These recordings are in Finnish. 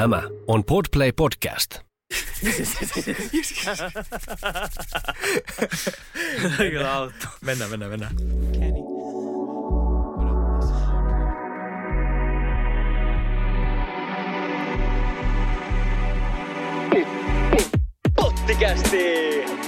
Tämä on Podplay Podcast. Kyllä auttaa. Mennään, mennään, mennään. Pottikästi!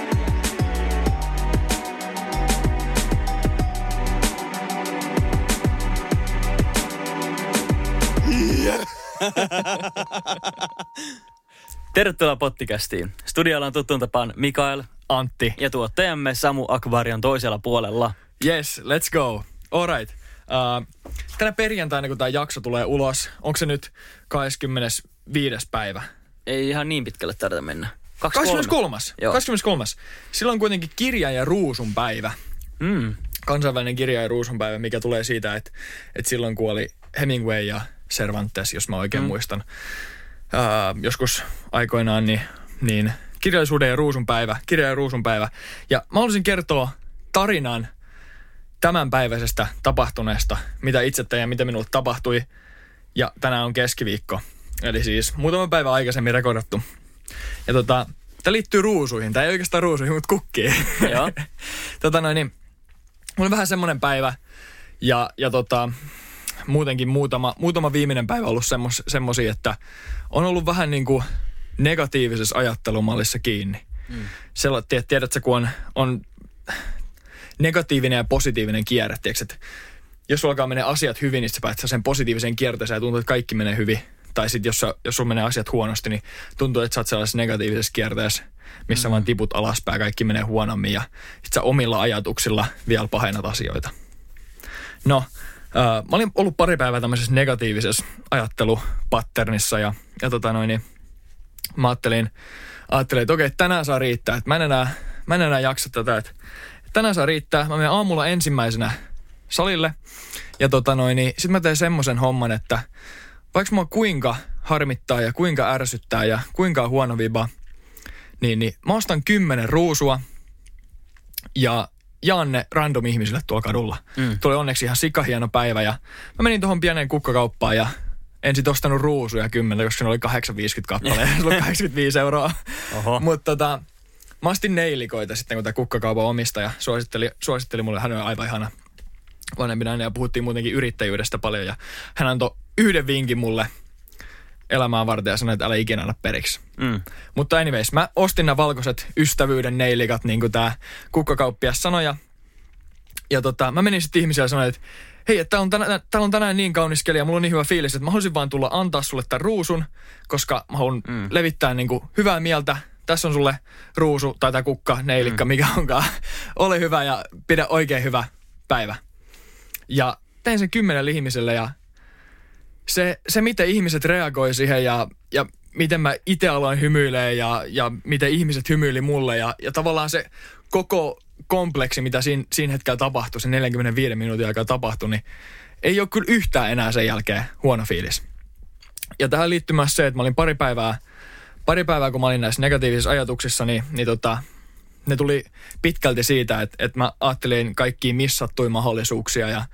Tervetuloa Pottikästiin. Studiolla on tuttuun tapaan Mikael Antti. ja tuottajamme Samu Akvarion toisella puolella. Yes, let's go. Alright. Uh, tänä perjantaina, kun tämä jakso tulee ulos, onko se nyt 25. päivä? Ei ihan niin pitkälle tarvitse mennä. 23. Joo. 23. Silloin on kuitenkin kirja ja ruusun päivä. Mm. Kansainvälinen kirja ja ruusun päivä, mikä tulee siitä, että, että silloin kuoli Hemingway ja Cervantes, jos mä oikein mm. muistan. Uh, joskus aikoinaan, niin, niin kirjallisuuden ja ruusun päivä, kirja ja ruusun päivä. Ja mä haluaisin kertoa tarinan tämänpäiväisestä tapahtuneesta, mitä itse tein ja mitä minulle tapahtui. Ja tänään on keskiviikko, eli siis muutama päivä aikaisemmin rekordattu. Ja tota, tämä liittyy ruusuihin. Tämä ei oikeastaan ruusuihin, mutta kukkiin. Joo. tota noin, niin, mulla on vähän semmoinen päivä ja, ja tota, muutenkin muutama, muutama viimeinen päivä ollut semmos, semmosia, että on ollut vähän niin kuin negatiivisessa ajattelumallissa kiinni. Mm. Sella, tiedät, tiedätkö, kun on, on negatiivinen ja positiivinen kierre, tiedätkö, että jos sulla alkaa menee asiat hyvin, niin sä pääset sen positiiviseen kierteeseen ja tuntuu, että kaikki menee hyvin. Tai sitten jos, sä- jos sulla menee asiat huonosti, niin tuntuu, että sä oot sellaisessa negatiivisessa kierteessä, missä mm. vaan tiput alaspäin, kaikki menee huonommin ja sit sä omilla ajatuksilla vielä pahennat asioita. No, äh, mä olin ollut pari päivää tämmöisessä negatiivisessa ajattelupatternissa ja, ja tota noin, niin mä ajattelin, ajattelin että okei, tänään saa riittää, että mä en enää, mä en enää jaksa tätä, että tänään saa riittää. Mä menen aamulla ensimmäisenä salille ja tota noin, niin sit mä teen semmoisen homman, että vaikka mua kuinka harmittaa ja kuinka ärsyttää ja kuinka on huono viba, niin, niin mä ostan kymmenen ruusua ja jaan ne random ihmisille tuolla kadulla. Mm. Tuli onneksi ihan sikahieno päivä ja mä menin tuohon pieneen kukkakauppaan ja en sit ostanut ruusuja kymmenen, koska ne oli 8,50 kappale se oli 85 euroa. Oho. Mutta tota, mä ostin neilikoita sitten, kun tämä kukkakaupan omistaja suositteli, suositteli mulle, hän on aivan ihana vanhempi nainen ja puhuttiin muutenkin yrittäjyydestä paljon ja hän antoi yhden vinkin mulle elämää varten ja sanoi, että älä ikinä anna periksi. Mm. Mutta anyways, mä ostin nämä valkoiset ystävyyden neilikat, niin kuin tämä kukkakauppias sanoi. Ja, ja tota, mä menin sitten ihmisiä ja sanoin, että hei, että täällä on, tänään, täällä on tänään niin kaunis keli ja mulla on niin hyvä fiilis, että mä haluaisin vaan tulla antaa sulle tämän ruusun, koska mä haluan mm. levittää niin kuin hyvää mieltä. Tässä on sulle ruusu tai tämä kukka, neilikka, mm. mikä onkaan. Ole hyvä ja pidä oikein hyvä päivä. Ja tein sen kymmenelle ihmiselle ja se, se miten ihmiset reagoi siihen ja, ja miten mä itse aloin hymyilee ja, ja miten ihmiset hymyili mulle ja, ja tavallaan se koko kompleksi, mitä siinä, siinä hetkellä tapahtui, se 45 minuutin aikaa tapahtui, niin ei ole kyllä yhtään enää sen jälkeen huono fiilis. Ja tähän liittyy myös se, että mä olin pari päivää, pari päivää kun mä olin näissä negatiivisissa ajatuksissa, niin, niin tota, ne tuli pitkälti siitä, että, että mä ajattelin kaikkia missattuja mahdollisuuksia ja,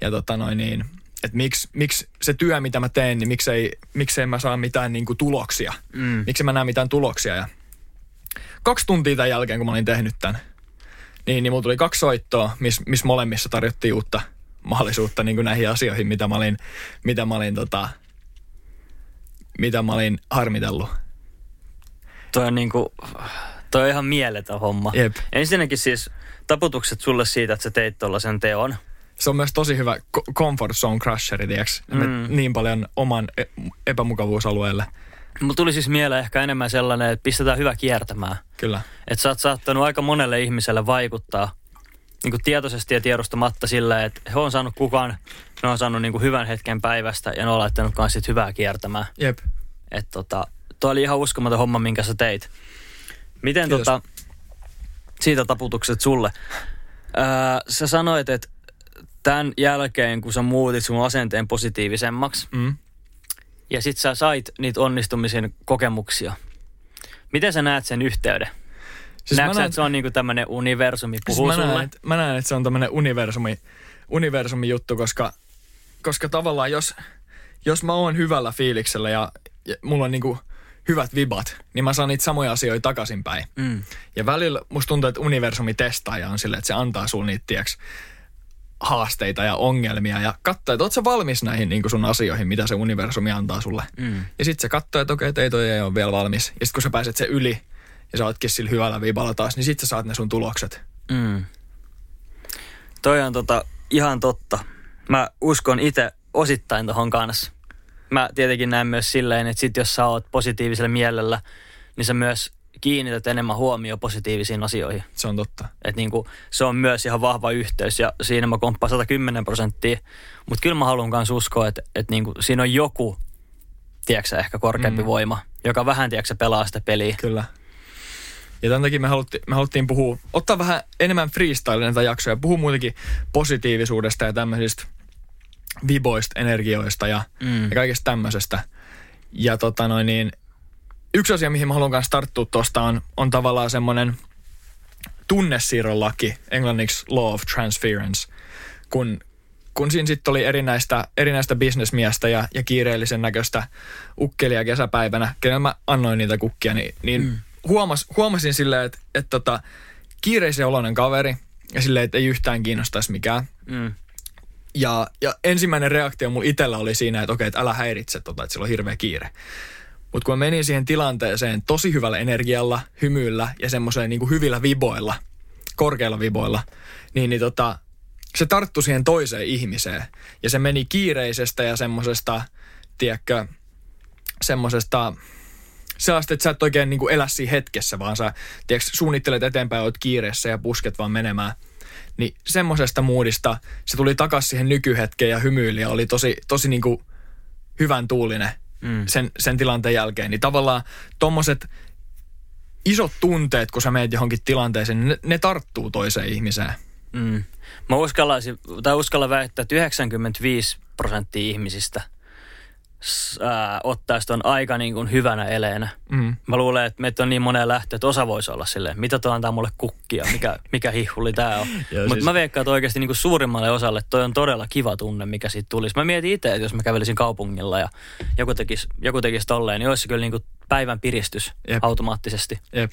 ja tota noin niin, että miksi, miksi se työ, mitä mä teen, niin miksei, miksei mä saa mitään niin kuin tuloksia. Mm. Miksi mä näen mitään tuloksia. Ja kaksi tuntia tämän jälkeen, kun mä olin tehnyt tämän, niin, niin mulla tuli kaksi soittoa, missä mis molemmissa tarjottiin uutta mahdollisuutta niin kuin näihin asioihin, mitä mä olin, mitä mä olin, tota, mitä mä olin harmitellut. Toi on niinku, toi on ihan mieletön homma. Jep. Ensinnäkin siis taputukset sulle siitä, että sä teit tollasen teon. Se on myös tosi hyvä co- comfort zone crusheri, tiiäks? Mm. Niin paljon oman e- epämukavuusalueelle. Mulla tuli siis mieleen ehkä enemmän sellainen, että pistetään hyvä kiertämään. Kyllä. Että sä oot saattanut aika monelle ihmiselle vaikuttaa niin kuin tietoisesti ja tiedostamatta sillä, että he on saanut kukaan, ne on saanut niin kuin hyvän hetken päivästä ja ne on laittanut myös sit hyvää kiertämään. Jep. Että tota, toi oli ihan uskomaton homma, minkä sä teit. Miten Kiitos. tota, siitä taputukset sulle? Öö, sä sanoit, että tämän jälkeen, kun sä muutit sun asenteen positiivisemmaksi, Mm. ja sit sä sait niitä onnistumisen kokemuksia. Miten sä näet sen yhteyden? Siis mä Näetkö sä, näen- että se on niinku tämmönen universumi Siis puhuu mä, sulle? näen, että, mä näen, että se on tämmöinen universumi, universumi juttu, koska, koska tavallaan jos, jos mä oon hyvällä fiiliksellä ja, ja mulla on niinku hyvät vibat, niin mä saan niitä samoja asioita takaisinpäin. Mm. Ja välillä musta tuntuu, että universumi testaaja on silleen, että se antaa sulle niitä, tiiäks, haasteita ja ongelmia ja katsoo, että oot sä valmis näihin niin sun asioihin, mitä se universumi antaa sulle. Mm. Ja sitten se katsoo, että okei, ei toi ei ole vielä valmis. Ja sitten kun sä pääset se yli ja sä ootkin sillä hyvällä viiballa taas, niin sitten sä saat ne sun tulokset. Mm. Toi on tota, ihan totta. Mä uskon itse osittain tohon kanssa. Mä tietenkin näen myös silleen, että sit jos sä oot positiivisella mielellä, niin sä myös kiinnität enemmän huomioon positiivisiin asioihin. Se on totta. Et niinku, se on myös ihan vahva yhteys ja siinä mä komppaan 110 prosenttia. Mutta kyllä mä haluan myös uskoa, että et niinku, siinä on joku, tiedätkö ehkä korkeampi mm. voima, joka vähän, tiedätkö pelaa sitä peliä. Kyllä. Ja tämän takia me haluttiin, me haluttiin puhua, ottaa vähän enemmän freestyle näitä jaksoja ja puhua muutenkin positiivisuudesta ja tämmöisistä viboista, energioista ja, Mm. ja kaikesta tämmöisestä. Ja tota noin niin, yksi asia, mihin mä haluan kanssa tarttua tuosta on, on tavallaan semmoinen tunnesiirron laki, englanniksi law of transference, kun, kun siinä sitten oli erinäistä, erinäistä bisnesmiestä ja, ja kiireellisen näköistä ukkelia kesäpäivänä, kenellä mä annoin niitä kukkia, niin, niin mm. huomas, huomasin silleen, että, että tota, kiireisen oloinen kaveri ja silleen, että ei yhtään kiinnostaisi mikään. Mm. Ja, ja ensimmäinen reaktio mulla itsellä oli siinä, että okei, että älä häiritse tota, että sillä on hirveä kiire. Mutta kun mä menin siihen tilanteeseen tosi hyvällä energialla, hymyillä ja semmoiseen niin hyvillä viboilla, korkeilla viboilla, niin, niin tota, se tarttui siihen toiseen ihmiseen. Ja se meni kiireisestä ja semmoisesta, tiedätkö, semmoisesta, sellaista, että sä et oikein niin elä siinä hetkessä, vaan sä tiedätkö, suunnittelet eteenpäin, oot kiireessä ja pusket vaan menemään. Niin semmoisesta muudista se tuli takaisin siihen nykyhetkeen ja hymyili ja oli tosi, tosi niin hyvän tuulinen Mm. sen, sen tilanteen jälkeen. Niin tavallaan tommoset isot tunteet, kun sä meet johonkin tilanteeseen, niin ne, ne tarttuu toiseen ihmiseen. Mm. Mä uskallaisin, tai uskallan väittää, että 95 prosenttia ihmisistä ää, ottaisi ton aika niin kuin hyvänä eleenä. Mm. Mä luulen, että meitä on niin moneen lähtö, että osa voisi olla silleen, mitä tuo antaa mulle kukkia, mikä, mikä hihuli tää on. Mutta siis- mä veikkaan, että oikeasti niin kuin suurimmalle osalle toi on todella kiva tunne, mikä siitä tulisi. Mä mietin itse, että jos mä kävelisin kaupungilla ja joku tekisi, joku tekisi tolleen, niin olisi se kyllä niin kuin päivän piristys Jep. automaattisesti. Jep.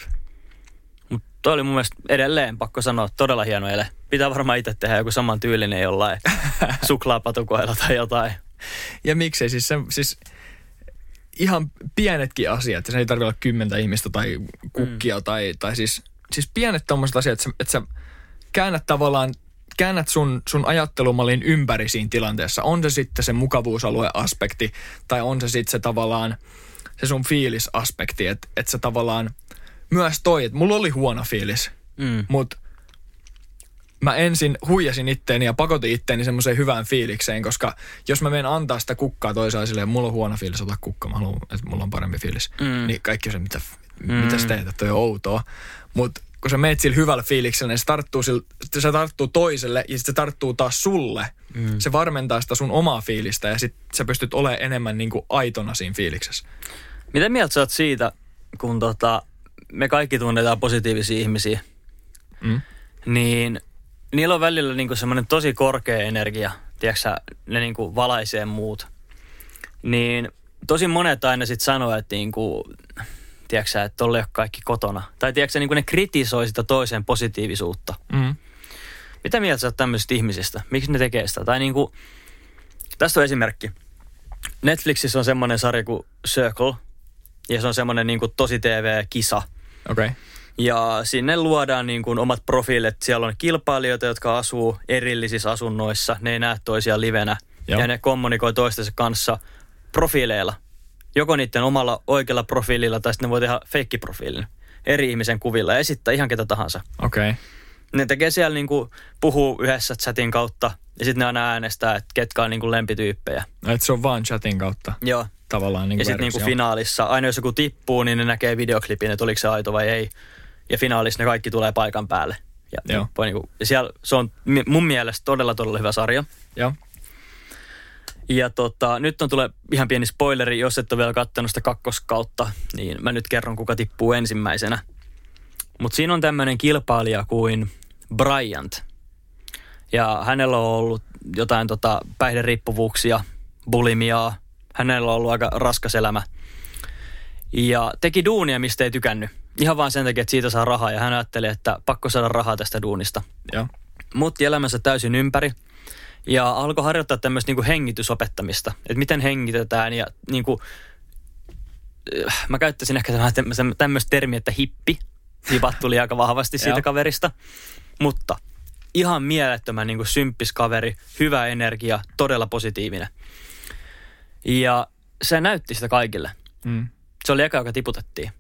Mutta toi oli mun mielestä edelleen, pakko sanoa, todella hieno ele. Pitää varmaan itse tehdä joku saman tyylinen jollain suklaapatukoilla tai jotain. Ja miksei siis, se, siis ihan pienetkin asiat, se ei tarvitse olla kymmentä ihmistä tai kukkia mm. tai, tai siis, siis pienet tommoset asiat, että sä, että sä käännät tavallaan käännät sun, sun ajattelumallin ympäri siinä tilanteessa. On se sitten se mukavuusalue-aspekti tai on se sitten se tavallaan se sun fiilisaspekti, että et sä tavallaan myös toi, että mulla oli huono fiilis, Mm. mutta mä ensin huijasin itteeni ja pakotin itteeni semmoiseen hyvään fiilikseen, koska jos mä menen antaa sitä kukkaa toisaalta silleen, mulla on huono fiilis, ota kukka, mä haluan, että mulla on parempi fiilis. Mm. Niin kaikki on se, mitä, Mm. mitä sä teet, että toi on outoa. Mutta kun sä meet sillä hyvällä fiiliksellä, niin se tarttuu, sille, se tarttuu toiselle ja sitten se tarttuu taas sulle. Mm. Se varmentaa sitä sun omaa fiilistä ja sitten sä pystyt olemaan enemmän niin kuin aitona siinä fiiliksessä. Mitä mieltä sä oot siitä, kun tota, me kaikki tunnetaan positiivisia ihmisiä, Mm. niin niillä on välillä niinku semmoinen tosi korkea energia, tiedätkö ne niinku valaisee muut. Niin tosi monet aina sit sanoo, että niinku, tiedätkö että tolle ei ole kaikki kotona. Tai tiedätkö niinku ne kritisoi sitä toisen positiivisuutta. Mm. Mitä mieltä sä oot tämmöisistä ihmisistä? Miksi ne tekee sitä? Tai niinku, tästä on esimerkki. Netflixissä on semmoinen sarja kuin Circle, ja se on semmoinen niinku tosi TV-kisa. Okei. Okay. Ja sinne luodaan niin kuin omat profiilit. Siellä on kilpailijoita, jotka asuu erillisissä asunnoissa. Ne ei näe toisiaan livenä. Joo. Ja ne kommunikoi toistensa kanssa profiileilla. Joko niiden omalla oikealla profiililla tai sitten ne voi tehdä feikkiprofiilin eri ihmisen kuvilla ja esittää ihan ketä tahansa. Okei. Okay. Ne tekee siellä niin kuin, puhuu yhdessä chatin kautta ja sitten ne aina äänestää, että ketkä on niin kuin lempityyppejä. Että se on vaan chatin kautta Joo. tavallaan niin Ja kuin sitten niinku versio. finaalissa, aina jos joku tippuu, niin ne näkee videoklipin, että oliko se aito vai ei. Ja finaalissa ne kaikki tulee paikan päälle. Ja, Joo. voi niinku, ja siellä se on mun mielestä todella, todella hyvä sarja. Joo. Ja tota, nyt on tulee ihan pieni spoileri, jos et ole vielä kattanut sitä kakkoskautta, niin mä nyt kerron, kuka tippuu ensimmäisenä. Mutta siinä on tämmöinen kilpailija kuin Bryant. Ja hänellä on ollut jotain tota, päihderiippuvuuksia, bulimiaa. Hänellä on ollut aika raskas elämä. Ja teki duunia, mistä ei tykännyt. Ihan vaan sen takia, että siitä saa rahaa ja hän ajatteli, että pakko saada rahaa tästä duunista. Joo. Muutti elämänsä täysin ympäri ja alkoi harjoittaa tämmöistä niin hengitysopettamista. Että miten hengitetään ja niin kuin, äh, mä käyttäisin ehkä tämmöistä termiä, että hippi. Hipat tuli aika vahvasti siitä kaverista. Mutta ihan mielettömän niin kuin symppis kaveri, hyvä energia, todella positiivinen. Ja se näytti sitä kaikille. Mm. Se oli eka, joka tiputettiin.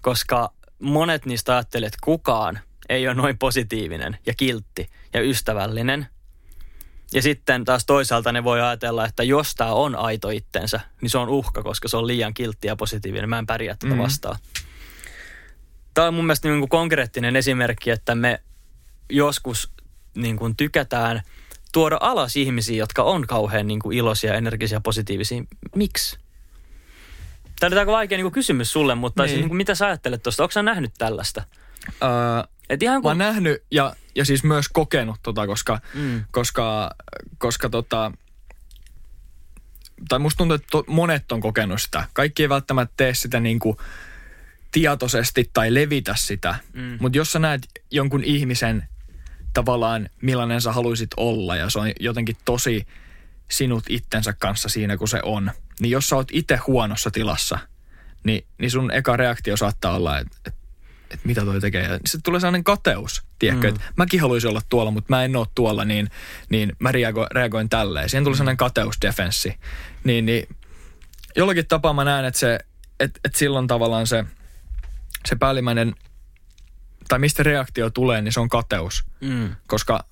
Koska monet niistä ajattelivat, että kukaan ei ole noin positiivinen ja kiltti ja ystävällinen. Ja sitten taas toisaalta ne voi ajatella, että jos tämä on aito itsensä, niin se on uhka, koska se on liian kiltti ja positiivinen. Mä en pärjää tätä mm. vastaan. Tämä on mun mielestä niin kuin konkreettinen esimerkki, että me joskus niin kuin tykätään tuoda alas ihmisiä, jotka on kauhean niin kuin iloisia, energisia, positiivisia. Miksi? Tämä on aika vaikea niin kuin kysymys sulle, mutta niin. Siis, niin kuin, mitä sä ajattelet tuosta? Onko sä nähnyt tällaista? Uh, Et ihan kun... Mä oon nähnyt ja, ja siis myös kokenut tota, koska, mm. koska, koska tota, tai musta tuntuu, että to, monet on kokenut sitä. Kaikki ei välttämättä tee sitä niin kuin tietoisesti tai levitä sitä. Mm. Mutta jos sä näet jonkun ihmisen tavallaan millainen sä haluaisit olla ja se on jotenkin tosi sinut itsensä kanssa siinä, kun se on. Niin jos sä oot itse huonossa tilassa, niin, niin sun eka reaktio saattaa olla, että et, et mitä toi tekee. Ja sitten tulee sellainen kateus, tiedätkö, mm. että mäkin haluaisin olla tuolla, mutta mä en ole tuolla, niin, niin mä reago, reagoin tälleen. Siihen tulee sellainen kateusdefenssi. Niin, niin jollakin tapaa mä näen, että, se, että, että silloin tavallaan se, se päällimmäinen tai mistä reaktio tulee, niin se on kateus. Mm. Koska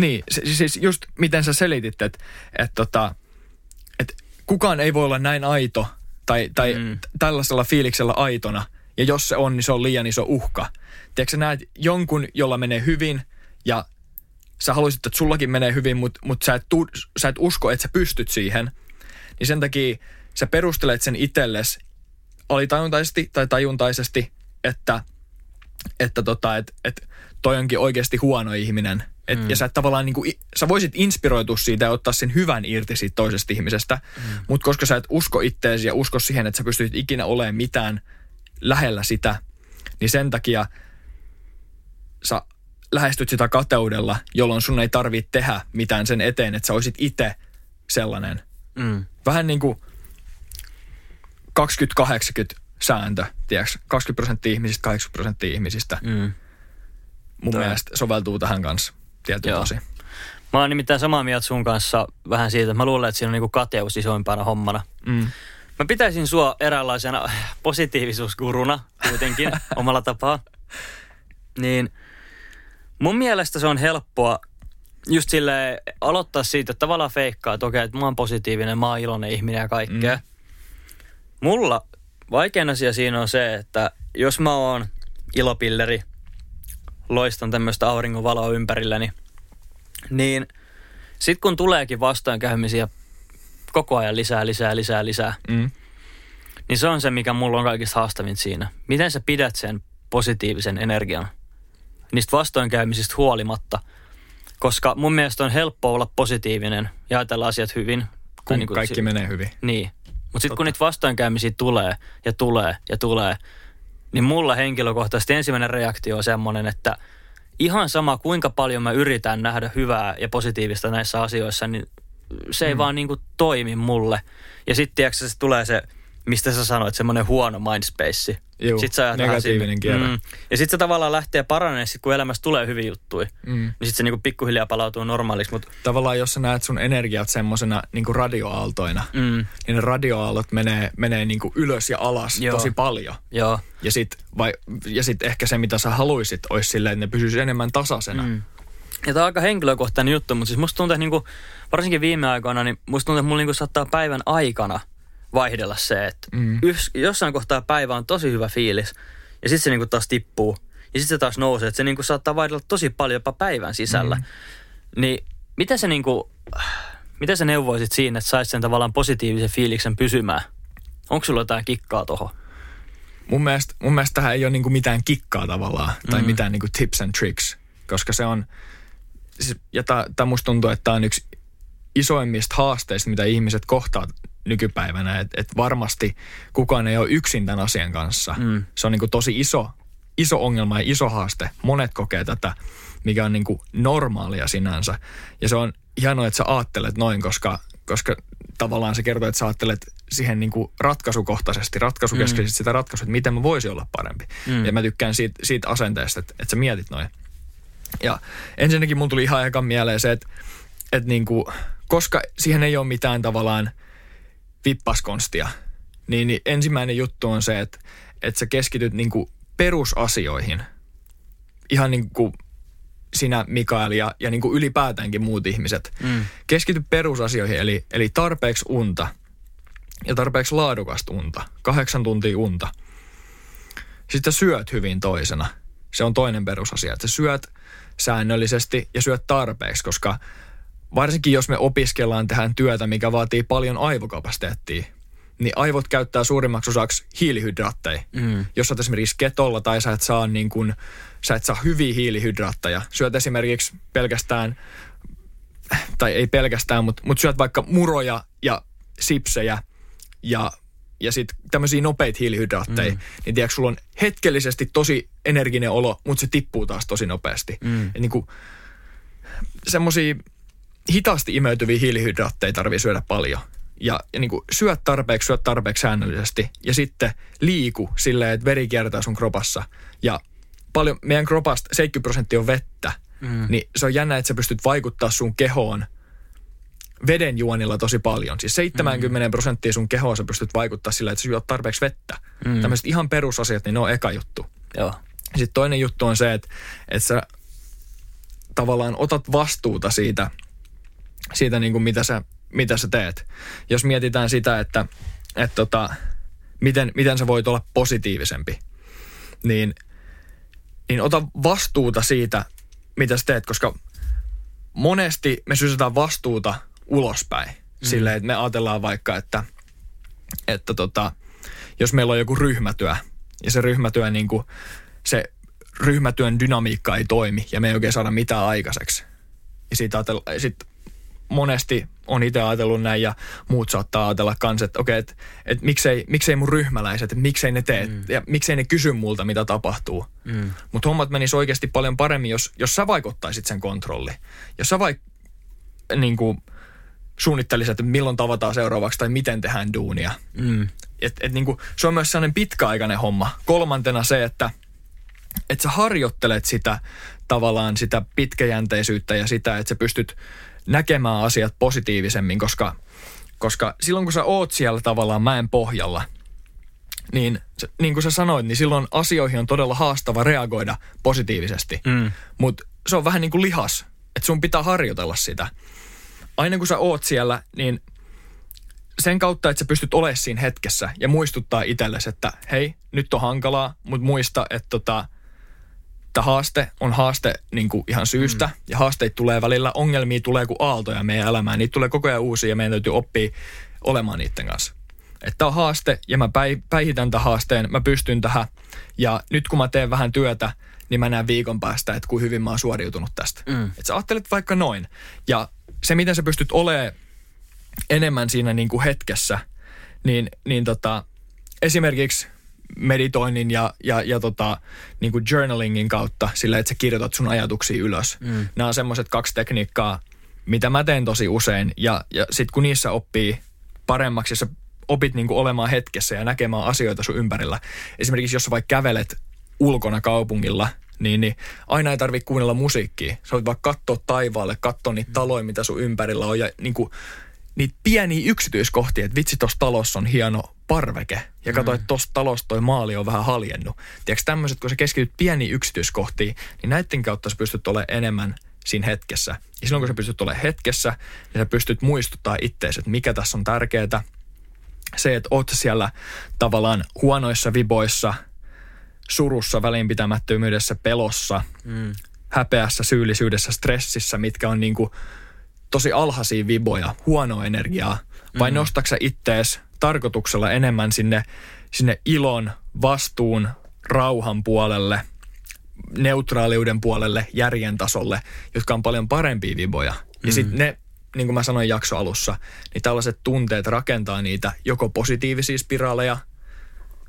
niin, siis just miten sä selitit, että et tota, et kukaan ei voi olla näin aito tai, tai mm. tällaisella fiiliksellä aitona. Ja jos se on, niin se on liian iso uhka. Tiedätkö sä näet jonkun, jolla menee hyvin ja sä haluaisit, että sullakin menee hyvin, mutta mut sä, et sä et usko, että sä pystyt siihen. Niin sen takia sä perustelet sen itsellesi alitajuntaisesti tai tajuntaisesti, että, että tota, et, et toi onkin oikeasti huono ihminen. Et, mm. Ja sä et tavallaan niin kuin, sä voisit inspiroitua siitä ja ottaa sen hyvän irti siitä toisesta ihmisestä, mm. mutta koska sä et usko itteesi ja usko siihen, että sä pystyt ikinä olemaan mitään lähellä sitä, niin sen takia sä lähestyt sitä kateudella, jolloin sun ei tarvitse tehdä mitään sen eteen, että sä olisit itse sellainen. Mm. Vähän niin kuin 20-80 sääntö, tiedätkö? 20 prosenttia ihmisistä, 80 prosenttia ihmisistä. Mm. Mun Toi. mielestä soveltuu tähän kanssa tietyn osin. Mä oon nimittäin samaa mieltä sun kanssa vähän siitä, että mä luulen, että siinä on niinku kateus isoimpana hommana. Mm. Mä pitäisin sua eräänlaisena positiivisuusguruna kuitenkin omalla tapaa. Niin mun mielestä se on helppoa just sille aloittaa siitä, että tavallaan feikkaa, että okei, että mä oon positiivinen, mä oon iloinen ihminen ja kaikkea. Mm. Mulla vaikein asia siinä on se, että jos mä oon ilopilleri, loistan tämmöistä auringonvaloa ympärilläni, niin sit kun tuleekin vastoinkäymisiä koko ajan lisää, lisää, lisää, lisää, mm. niin se on se, mikä mulla on kaikista haastavin siinä. Miten sä pidät sen positiivisen energian niistä vastoinkäymisistä huolimatta, koska mun mielestä on helppo olla positiivinen ja ajatella asiat hyvin. Kun niin kuin kaikki si- menee hyvin. Niin. Mutta sitten kun niitä vastoinkäymisiä tulee ja tulee ja tulee, niin mulla henkilökohtaisesti ensimmäinen reaktio on semmoinen, että ihan sama kuinka paljon mä yritän nähdä hyvää ja positiivista näissä asioissa, niin se ei mm. vaan niin kuin toimi mulle. Ja sitten se tulee se mistä sä sanoit, semmoinen huono mindspace. Joo, sit sä negatiivinen kierre. Mm. Ja sitten se tavallaan lähtee paranemaan, sit kun elämässä tulee hyvin juttuja. Mm. Niin sitten se niinku pikkuhiljaa palautuu normaaliksi. Mut... Tavallaan jos sä näet sun energiat semmoisena niinku radioaaltoina, mm. niin ne radioaallot menee, menee niinku ylös ja alas Joo. tosi paljon. Joo. Ja sitten sit ehkä se, mitä sä haluisit, olisi silleen, että ne pysyisi enemmän tasaisena. Mm. Ja tämä on aika henkilökohtainen juttu, mutta siis musta tuntuu, että niinku, varsinkin viime aikoina, niin musta tuntuu, että mulla niinku saattaa päivän aikana – vaihdella se, että mm. yks, jossain kohtaa päivä on tosi hyvä fiilis ja sitten se niinku taas tippuu ja sitten se taas nousee, että se niinku saattaa vaihdella tosi paljon jopa päivän sisällä. Mm. Niin miten se niinku, miten sä neuvoisit siinä, että saisi sen tavallaan positiivisen fiiliksen pysymään? Onko sulla jotain kikkaa tuohon? Mun mielestä, mun mielestä tähän ei ole niinku mitään kikkaa tavallaan tai mm. mitään niinku tips and tricks, koska se on, siis, ja tämä musta tuntuu, että tämä on yksi isoimmista haasteista, mitä ihmiset kohtaa nykypäivänä, että et varmasti kukaan ei ole yksin tämän asian kanssa. Mm. Se on niin kuin tosi iso, iso ongelma ja iso haaste. Monet kokee tätä, mikä on niin kuin normaalia sinänsä. Ja se on hienoa, että sä ajattelet noin, koska, koska tavallaan se kertoo, että sä ajattelet siihen niin kuin ratkaisukohtaisesti, ratkaisukeskeisesti mm. sitä ratkaisua, että miten mä voisin olla parempi. Mm. Ja mä tykkään siitä, siitä asenteesta, että, että sä mietit noin. Ja ensinnäkin mun tuli ihan ekan mieleen se, että, että niin kuin, koska siihen ei ole mitään tavallaan vippaskonstia, niin, niin ensimmäinen juttu on se, että, että sä keskityt niin kuin perusasioihin. Ihan niin kuin sinä, Mikael, ja, ja niin kuin ylipäätäänkin muut ihmiset. Mm. Keskity perusasioihin, eli, eli tarpeeksi unta ja tarpeeksi laadukasta unta. Kahdeksan tuntia unta. Sitten syöt hyvin toisena. Se on toinen perusasia, että syöt säännöllisesti ja syöt tarpeeksi, koska varsinkin jos me opiskellaan tähän työtä, mikä vaatii paljon aivokapasiteettia, niin aivot käyttää suurimmaksi osaksi hiilihydraatteja. Mm. Jos sä esimerkiksi ketolla tai sä et saa niin kun, sä et saa hyviä hiilihydraatteja. Syöt esimerkiksi pelkästään, tai ei pelkästään, mutta, mutta syöt vaikka muroja ja sipsejä ja, ja sitten tämmöisiä nopeita hiilihydraatteja, mm. niin tiedätkö, sulla on hetkellisesti tosi energinen olo, mutta se tippuu taas tosi nopeasti. Mm. Niin kuin, semmoisia hitaasti imeytyviä hiilihydraatteja tarvii syödä paljon. Ja, ja niin kuin syöt tarpeeksi, syöt tarpeeksi säännöllisesti ja sitten liiku silleen, että veri kiertää sun kropassa. Ja paljon, meidän kropasta 70 prosenttia on vettä, mm. niin se on jännä, että sä pystyt vaikuttaa sun kehoon veden juonilla tosi paljon. Siis 70 mm. prosenttia sun kehoa sä pystyt vaikuttaa sillä, että sä juot tarpeeksi vettä. Mm. Tämmöiset ihan perusasiat, niin ne on eka juttu. Joo. Sitten toinen juttu on se, että, että sä tavallaan otat vastuuta siitä, siitä niin kuin mitä, sä, mitä sä teet. Jos mietitään sitä, että, että tota, miten, miten sä voit olla positiivisempi, niin, niin ota vastuuta siitä, mitä sä teet, koska monesti me sysätään vastuuta ulospäin. Mm. Silleen, että me ajatellaan vaikka, että, että tota, jos meillä on joku ryhmätyö ja se ryhmätyö niin kuin, se ryhmätyön dynamiikka ei toimi ja me ei oikein saada mitään aikaiseksi. Ja siitä ajatella, sit monesti on itse ajatellut näin ja muut saattaa ajatella kanssa, että okei, että, että miksei, miksei mun ryhmäläiset, että miksei ne tee mm. ja miksei ne kysy multa, mitä tapahtuu. Mm. Mutta hommat menis oikeasti paljon paremmin, jos, jos sä vaikuttaisit sen kontrolli. Jos sä vaik, niin kuin, suunnittelisit, että milloin tavataan seuraavaksi tai miten tehdään duunia. Mm. Et, et niin kuin, se on myös sellainen pitkäaikainen homma. Kolmantena se, että että sä harjoittelet sitä tavallaan sitä pitkäjänteisyyttä ja sitä, että sä pystyt näkemään asiat positiivisemmin, koska, koska silloin kun sä oot siellä tavallaan mäen pohjalla, niin niin kuin sä sanoit, niin silloin asioihin on todella haastava reagoida positiivisesti. Mm. Mutta se on vähän niin kuin lihas, että sun pitää harjoitella sitä. Aina kun sä oot siellä, niin sen kautta, että sä pystyt olemaan siinä hetkessä ja muistuttaa itsellesi, että hei, nyt on hankalaa, mutta muista, että tota, että haaste on haaste niin kuin ihan syystä mm. ja haasteita tulee välillä, ongelmia tulee kuin aaltoja meidän elämään. Niitä tulee koko ajan uusia ja meidän täytyy oppia olemaan niiden kanssa. Että on haaste ja mä päihitän tämän haasteen, mä pystyn tähän ja nyt kun mä teen vähän työtä, niin mä näen viikon päästä, että kuin hyvin mä oon suoriutunut tästä. Mm. Että sä ajattelet vaikka noin. Ja se, miten sä pystyt olemaan enemmän siinä niin kuin hetkessä, niin, niin tota, esimerkiksi meditoinnin ja, ja, ja tota, niin kuin journalingin kautta sillä, että sä kirjoitat sun ajatuksia ylös. Mm. Nämä on semmoiset kaksi tekniikkaa, mitä mä teen tosi usein. Ja, ja sitten kun niissä oppii paremmaksi ja sä opit niin kuin olemaan hetkessä ja näkemään asioita sun ympärillä. Esimerkiksi jos sä vaikka kävelet ulkona kaupungilla, niin, niin aina ei tarvitse kuunnella musiikkia. Sä voit vaikka katsoa taivaalle, katsoa niitä mm. taloja, mitä sun ympärillä on ja niin kuin, niitä pieniä yksityiskohtia, että vitsi tuossa talossa on hieno parveke ja katso, mm. että tuossa talossa toi maali on vähän haljennut. Tiedätkö tämmöiset, kun sä keskityt pieniin yksityiskohtiin, niin näiden kautta sä pystyt olemaan enemmän siinä hetkessä. Ja silloin kun sä pystyt olemaan hetkessä, niin sä pystyt muistuttaa itseäsi, että mikä tässä on tärkeää. Se, että oot siellä tavallaan huonoissa viboissa, surussa, välinpitämättömyydessä, pelossa, mm. häpeässä, syyllisyydessä, stressissä, mitkä on niin kuin tosi alhaisia viboja, huonoa energiaa, vai mm. nostaksä ittees tarkoituksella enemmän sinne, sinne ilon, vastuun, rauhan puolelle, neutraaliuden puolelle, järjen tasolle, jotka on paljon parempia viboja. Mm. Ja sitten ne niin kuin mä sanoin jakso alussa, niin tällaiset tunteet rakentaa niitä joko positiivisia spiraaleja,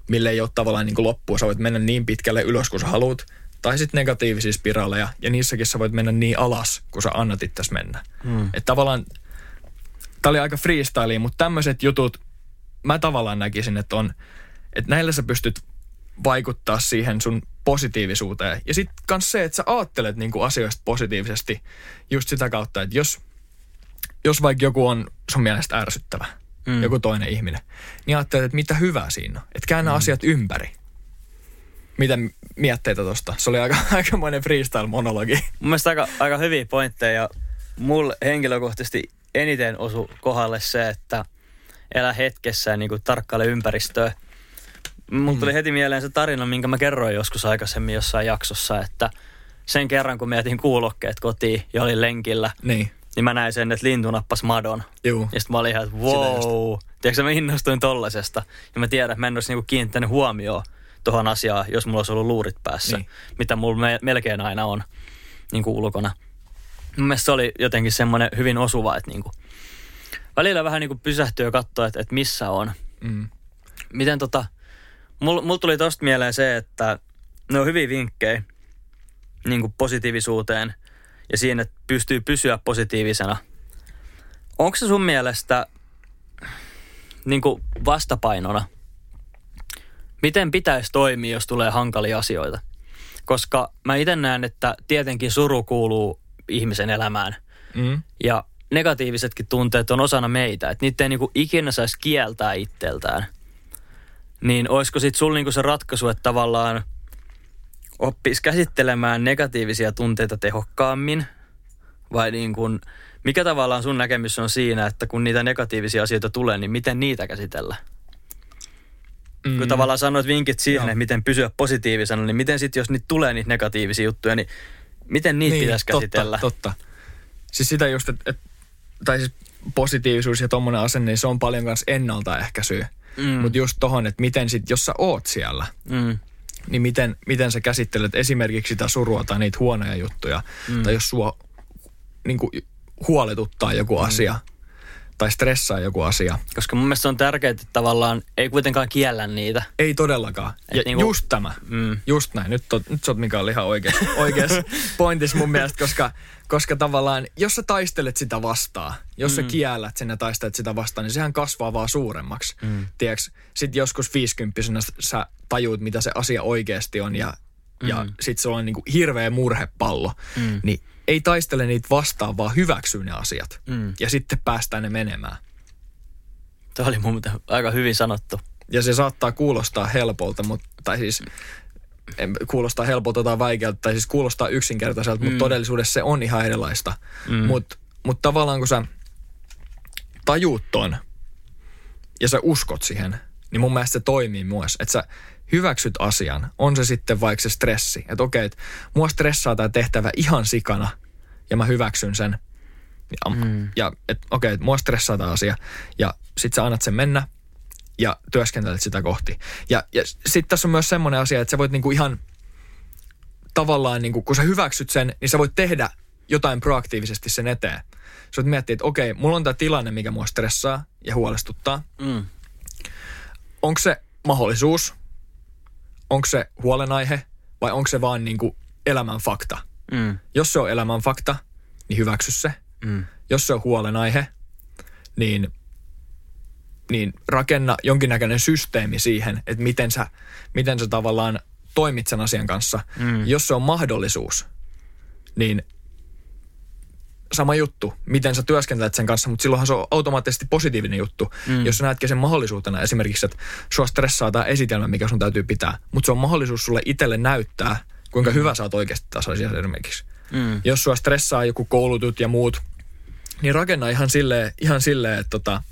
mille ei ole tavallaan niin kuin loppua. Sä voit mennä niin pitkälle ylös kuin sä haluat, tai sitten negatiivisia spiraaleja, ja niissäkin sä voit mennä niin alas, kun sä annat itse mennä. Mm. Että tavallaan, tää oli aika freestyle, mutta tämmöiset jutut, mä tavallaan näkisin, että on, että näillä sä pystyt vaikuttaa siihen sun positiivisuuteen. Ja sitten kans se, että sä ajattelet niinku asioista positiivisesti just sitä kautta, että jos, jos vaikka joku on sun mielestä ärsyttävä, mm. joku toinen ihminen, niin ajattelet, että mitä hyvää siinä on. Että käännä mm. asiat ympäri. Miten mietteitä tosta? Se oli aika, aikamoinen freestyle-monologi. Mun mielestä aika, aika hyviä pointteja ja mulle henkilökohtaisesti eniten osu kohdalle se, että elä hetkessä ja niin tarkkaile ympäristöä. Tuli mm. heti mieleen se tarina, minkä mä kerroin joskus aikaisemmin jossain jaksossa, että sen kerran kun mietin kuulokkeet kotiin ja olin lenkillä, niin, niin mä näin sen, että lintu nappasi madon. Juu. Ja sitten mä olin ihan, että wow. Tiedätkö, mä innostuin tollasesta. Ja mä tiedän, että mä en olisi niinku kiinnittänyt huomioon tuohon asiaan, jos mulla olisi ollut luurit päässä. Niin. Mitä mulla me- melkein aina on niin kuin ulkona. Mun mielestä se oli jotenkin semmoinen hyvin osuva, että niin kuin, välillä vähän niin kuin pysähtyy ja katsoo, että, että missä on. mm, Miten tota, mulla mul tuli tosta mieleen se, että ne on hyviä vinkkejä niin kuin positiivisuuteen ja siinä, että pystyy pysyä positiivisena. Onko se sun mielestä niin kuin vastapainona? Miten pitäisi toimia, jos tulee hankalia asioita? Koska mä itse näen, että tietenkin suru kuuluu ihmisen elämään. mm, Ja negatiivisetkin tunteet on osana meitä, että niitä ei niinku ikinä saisi kieltää itseltään. Niin olisiko sitten sulla niinku se ratkaisu, että tavallaan oppisi käsittelemään negatiivisia tunteita tehokkaammin? Vai niin kun, mikä tavallaan sun näkemys on siinä, että kun niitä negatiivisia asioita tulee, niin miten niitä käsitellä? Mm. Kun tavallaan sanoit vinkit siihen, että miten pysyä positiivisena, niin miten sitten, jos niitä tulee niitä negatiivisia juttuja, niin miten niitä niin, pitäisi käsitellä? Totta, totta. Siis sitä just, että, et, tai siis positiivisuus ja tommonen asenne, niin se on paljon myös ennaltaehkäisyä. Mm. Mutta just tohon, että miten sit, jos sä oot siellä, Mm. niin miten, miten sä käsittelet esimerkiksi sitä surua tai niitä huonoja juttuja. Mm. Tai jos sua niin kuin, huoletuttaa joku asia tai stressaa joku asia. Koska mun mielestä se on tärkeää, että tavallaan ei kuitenkaan kiellä niitä. Ei todellakaan. Ja niinku- just tämä. Mm. Just näin. Nyt, to, nyt sä oot Mikael ihan oikeassa, oikeassa pointissa mun mielestä, koska, koska tavallaan, jos sä taistelet sitä vastaan, jos mm. sä kiellät sen ja taistelet sitä vastaan, niin sehän kasvaa vaan suuremmaksi. Mm. Tiedätkö, sit joskus 50 sä tajuut, mitä se asia oikeasti on ja, mm. ja sit sulla on niinku hirveä murhepallo. Mm. Niin ei taistele niitä vastaan, vaan hyväksyy ne asiat. Mm. Ja sitten päästään ne menemään. Tämä oli mun mielestä aika hyvin sanottu. Ja se saattaa kuulostaa helpolta, mutta, tai siis en- kuulostaa helpolta tai vaikealta, tai siis kuulostaa yksinkertaiselta, mm. mutta todellisuudessa se on ihan erilaista. Mm. Mutta mut tavallaan kun sä tajuut ton ja sä uskot siihen, niin mun mielestä se toimii myös. Että sä hyväksyt asian, on se sitten vaikka se stressi. Että okei, että mua stressaa tämä tehtävä ihan sikana ja mä hyväksyn sen. Ja, mm. ja että okei, että mua stressaa tämä asia ja sit sä annat sen mennä ja työskentelet sitä kohti. Ja, ja sitten tässä on myös semmoinen asia, että sä voit niinku ihan tavallaan, niinku, kun sä hyväksyt sen, niin sä voit tehdä jotain proaktiivisesti sen eteen. Sä voit miettiä, että okei, mulla on tämä tilanne, mikä mua stressaa ja huolestuttaa. Mm. Onko se mahdollisuus? Onko se huolenaihe? Vai onko se vaan niinku elämän fakta? Mm. Jos se on elämän fakta, niin hyväksy se. Mm. Jos se on huolenaihe, niin, niin rakenna jonkinnäköinen systeemi siihen, että miten sä, miten sä tavallaan toimit sen asian kanssa. Mm. Jos se on mahdollisuus, niin sama juttu, miten sä työskentelet sen kanssa, mutta silloinhan se on automaattisesti positiivinen juttu. Mm. Jos sä näetkin sen mahdollisuutena esimerkiksi, että sua stressaa tämä esitelmä, mikä sun täytyy pitää, mutta se on mahdollisuus sulle itselle näyttää, kuinka mm. hyvä sä oot oikeasti tässä asiassa esimerkiksi. Mm. Jos sua stressaa joku koulutut ja muut, niin rakenna ihan silleen, ihan silleen että, tota,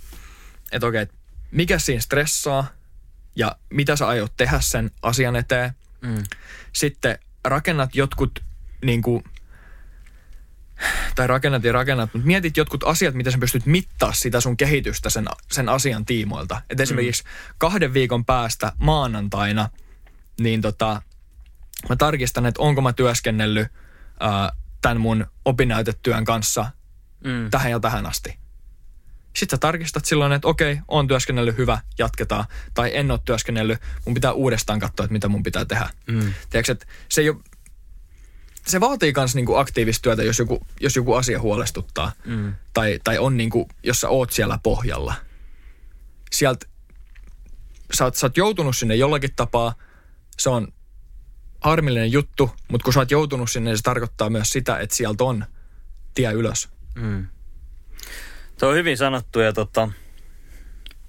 että okei, että mikä siinä stressaa ja mitä sä aiot tehdä sen asian eteen. Mm. Sitten rakennat jotkut niin kuin, tai rakennat ja rakennat, mutta mietit jotkut asiat, miten sä pystyt mittaa sitä sun kehitystä sen, sen asian tiimoilta. Et esimerkiksi kahden viikon päästä maanantaina, niin tota, mä tarkistan, että onko mä työskennellyt ää, tämän mun opinnäytetyön kanssa mm. tähän ja tähän asti. Sitten sä tarkistat silloin, että okei, on työskennellyt hyvä, jatketaan. Tai en ole työskennellyt, mun pitää uudestaan katsoa, että mitä mun pitää tehdä. Mm. Tiedätkö, että se ei ole, se vaatii myös niinku aktiivista työtä, jos joku, jos joku asia huolestuttaa. Mm. Tai, tai on niinku, jos sä oot siellä pohjalla. Sieltä sä oot, sä oot joutunut sinne jollakin tapaa. Se on harmillinen juttu, mutta kun sä oot joutunut sinne, niin se tarkoittaa myös sitä, että sieltä on tie ylös. Mm. Tuo on hyvin sanottu ja tota,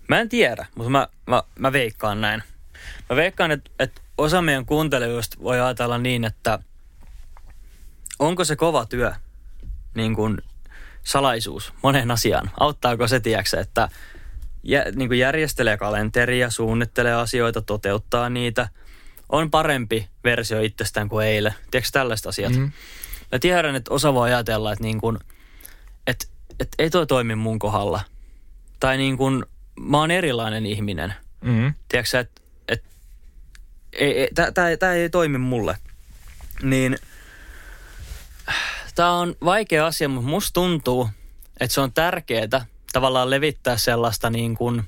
mä en tiedä, mutta mä, mä, mä veikkaan näin. Mä veikkaan, että, että osa meidän kuuntelijoista voi ajatella niin, että onko se kova työ niin kuin salaisuus moneen asiaan? Auttaako se, tiedäksä, että jä, niin kuin järjestelee kalenteria, suunnittelee asioita, toteuttaa niitä. On parempi versio itsestään kuin eilen. Tiedätkö tällaiset asiat? Mm. Mä tiedän, että osa voi ajatella, että, niin kuin, että, että ei toi toimi mun kohdalla. Tai niin kuin, mä oon erilainen ihminen. Mm. Tiedätkö että, että tämä ei toimi mulle. Niin tämä on vaikea asia, mutta musta tuntuu, että se on tärkeää tavallaan levittää sellaista niin kuin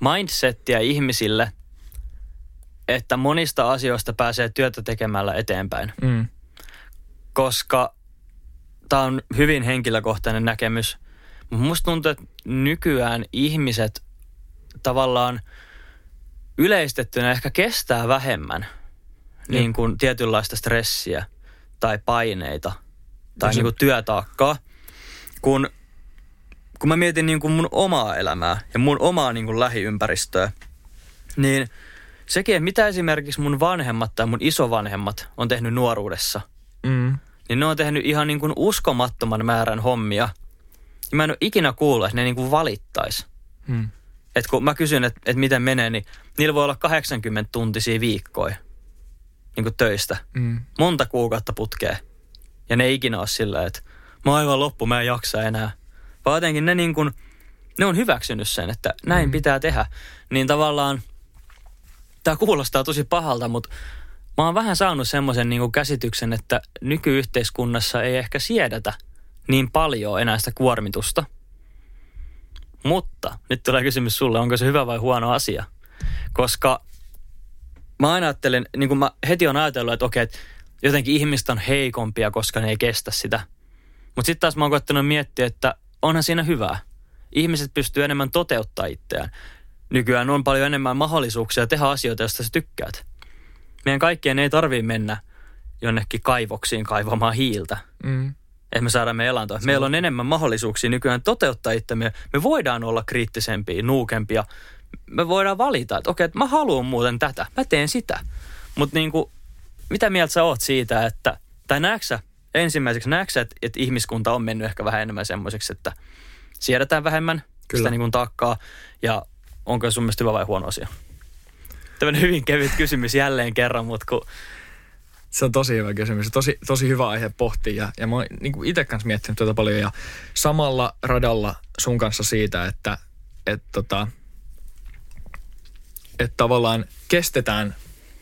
mindsettiä ihmisille, että monista asioista pääsee työtä tekemällä eteenpäin. Mm. Koska tämä on hyvin henkilökohtainen näkemys. Mutta musta tuntuu, että nykyään ihmiset tavallaan yleistettynä ehkä kestää vähemmän niin kuin tietynlaista stressiä tai paineita tai niin kuin työtaakkaa, kun kun mä mietin niin kuin mun omaa elämää ja mun omaa niin kuin lähiympäristöä, niin sekin, että mitä esimerkiksi mun vanhemmat tai mun isovanhemmat on tehnyt nuoruudessa, mm. niin ne on tehnyt ihan niin kuin uskomattoman määrän hommia. Ja mä en ole ikinä kuullut, että ne niin kuin valittaisi. Mm. Että kun mä kysyn, että, että miten menee, niin niillä voi olla 80 tuntisia viikkoja niin kuin töistä. Mm. Monta kuukautta putkea. Ja ne ei ikinä ole sillä, että mä oon aivan loppu, mä en jaksa enää vaan jotenkin ne, niin kuin, ne on hyväksynyt sen, että näin mm. pitää tehdä. Niin tavallaan tämä kuulostaa tosi pahalta, mutta mä oon vähän saanut semmoisen niin käsityksen, että nykyyhteiskunnassa ei ehkä siedetä niin paljon enää sitä kuormitusta. Mutta nyt tulee kysymys sulle, onko se hyvä vai huono asia? Koska mä aina ajattelen, niin kuin mä heti on ajatellut, että okei, että jotenkin ihmiset on heikompia, koska ne ei kestä sitä. Mutta sitten taas mä oon koettanut miettiä, että onhan siinä hyvää. Ihmiset pystyy enemmän toteuttaa itseään. Nykyään on paljon enemmän mahdollisuuksia tehdä asioita, joista sä tykkäät. Meidän kaikkien ei tarvii mennä jonnekin kaivoksiin kaivamaan hiiltä. Mm. Että me saadaan me elantoa. Meillä on enemmän mahdollisuuksia nykyään toteuttaa itsemme. Me voidaan olla kriittisempiä, nuukempia. Me voidaan valita, että okei, että mä haluan muuten tätä. Mä teen sitä. Mutta niinku, mitä mieltä sä oot siitä, että, tai näetkö ensimmäiseksi näetkö että, että ihmiskunta on mennyt ehkä vähän enemmän semmoiseksi, että siedetään vähemmän Kyllä. sitä niin kuin taakkaa ja onko se sun mielestä hyvä vai huono asia? Tämmöinen hyvin kevyt kysymys jälleen kerran, mutta kun... Se on tosi hyvä kysymys. Tosi, tosi hyvä aihe pohtia ja, ja mä oon niin itse kanssa miettinyt tuota paljon ja samalla radalla sun kanssa siitä, että et, tota, että tavallaan kestetään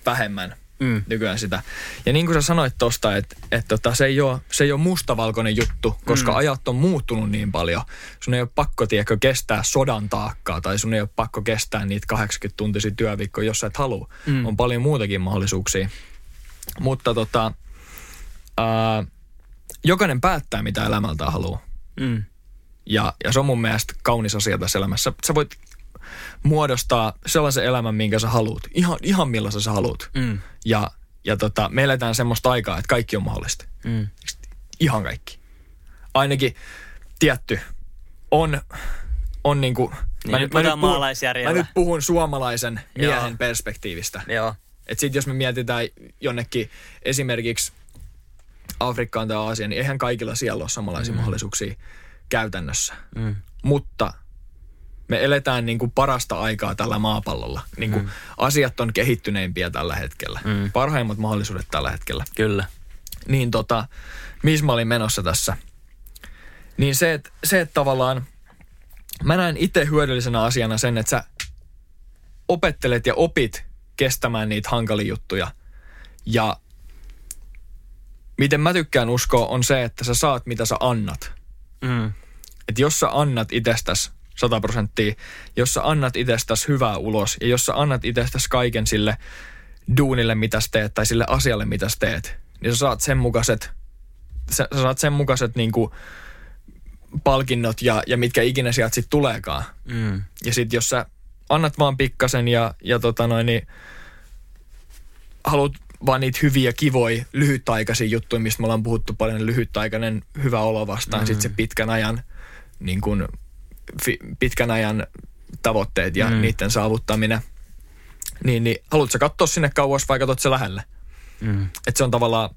vähemmän mm. nykyään sitä. Ja niin kuin sä sanoit tosta, että et tota, se, ei ole, se ei ole mustavalkoinen juttu, koska mm. ajat on muuttunut niin paljon. Sun ei ole pakko, tiedäkö, kestää sodan taakkaa tai sun ei ole pakko kestää niitä 80 tuntisia työviikkoja, jos sä et halua. Mm. On paljon muutakin mahdollisuuksia. Mutta tota, ää, jokainen päättää, mitä elämältä haluaa. Mm. Ja, ja se on mun mielestä kaunis asia tässä elämässä. Sä voit muodostaa sellaisen elämän, minkä sä haluat. Ihan, ihan millaisen sä haluat. Mm. Ja, ja tota, me eletään semmoista aikaa, että kaikki on mahdollista. Mm. Ihan kaikki. Ainakin tietty on, on niinku... Niin, mä, nyt, mä, nyt puhun, mä nyt puhun suomalaisen miehen Joo. perspektiivistä. Joo. Et sit jos me mietitään jonnekin esimerkiksi Afrikkaan tai Aasiaan, niin eihän kaikilla siellä ole samanlaisia mm. mahdollisuuksia käytännössä. Mm. Mutta me eletään niin kuin parasta aikaa tällä maapallolla. Niin kuin mm. Asiat on kehittyneimpiä tällä hetkellä. Mm. Parhaimmat mahdollisuudet tällä hetkellä. Kyllä. Niin tota, missä mä olin menossa tässä? Niin se, että, se, että tavallaan mä näen itse hyödyllisenä asiana sen, että sä opettelet ja opit kestämään niitä hankalia juttuja. Ja miten mä tykkään uskoa on se, että sä saat mitä sä annat. Mm. Että jos sä annat itsestäs 100 prosenttia, jos sä annat itsestäs hyvää ulos ja jos sä annat itsestäs kaiken sille duunille, mitä sä teet tai sille asialle, mitä sä teet, niin sä saat sen mukaiset, sä, sä saat sen mukaiset niinku palkinnot ja, ja mitkä ikinä sieltä sitten tuleekaan. Mm. Ja sitten jos sä annat vaan pikkasen ja, ja tota noin, niin haluat vaan niitä hyviä, kivoja, lyhytaikaisia juttuja, mistä me ollaan puhuttu paljon, lyhytaikainen hyvä olo vastaan, mm. sitten se pitkän ajan, niin kun, pitkän ajan tavoitteet ja mm. niiden saavuttaminen. Niin, niin haluatko katsoa sinne kauas vai katsot se lähelle? Mm. Että se on tavallaan,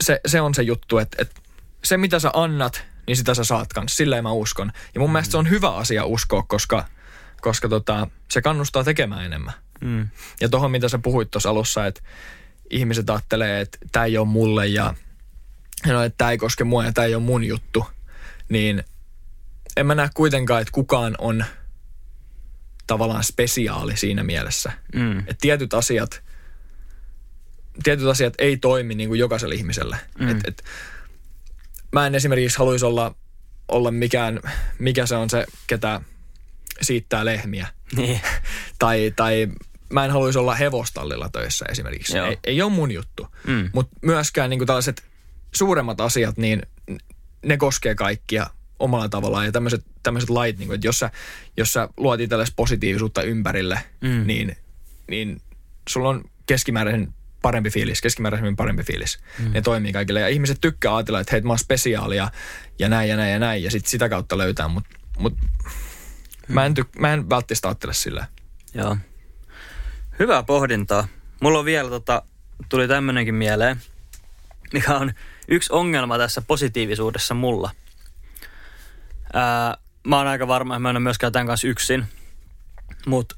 se, se on se juttu, että, että se mitä sä annat, niin sitä sä saat kanssa. Silleen mä uskon. Ja mun mm. mielestä se on hyvä asia uskoa, koska, koska tota, se kannustaa tekemään enemmän. Mm. Ja tuohon, mitä sä puhuit tuossa alussa, että ihmiset ajattelee, että tämä ei ole mulle ja no, että tämä ei koske mua ja tämä ei ole mun juttu, niin en mä näe kuitenkaan, että kukaan on tavallaan spesiaali siinä mielessä. Mm. Että tietyt asiat, tietyt asiat ei toimi niin kuin jokaiselle ihmiselle. Mm. Et, et, mä en esimerkiksi haluaisi olla, olla mikään, mikä se on se, ketä siittää lehmiä. Niin. tai, tai mä en haluaisi olla hevostallilla töissä esimerkiksi. Joo. Ei, ei ole mun juttu. Mm. Mutta myöskään niin kuin tällaiset suuremmat asiat, niin ne koskee kaikkia omalla tavallaan. Ja tämmöiset, tämmöiset lait, niin kuin, että jos sä, jos sä luot itsellesi positiivisuutta ympärille, Mm. niin, niin sulla on keskimääräisen parempi fiilis, keskimääräisemmin parempi fiilis. Mm. Ne toimii kaikille. Ja ihmiset tykkää ajatella, että hei, mä oon spesiaali ja, ja näin ja näin ja näin. Ja sit sitä kautta löytää, mutta mut, mä, en tyk- mä en välttämättä ajattele silleen. Joo. Hyvää pohdintaa. Mulla on vielä, tota, tuli tämmönenkin mieleen, mikä on yksi ongelma tässä positiivisuudessa mulla. Ää, mä oon aika varma, että mä en ole myöskään tämän kanssa yksin. Mutta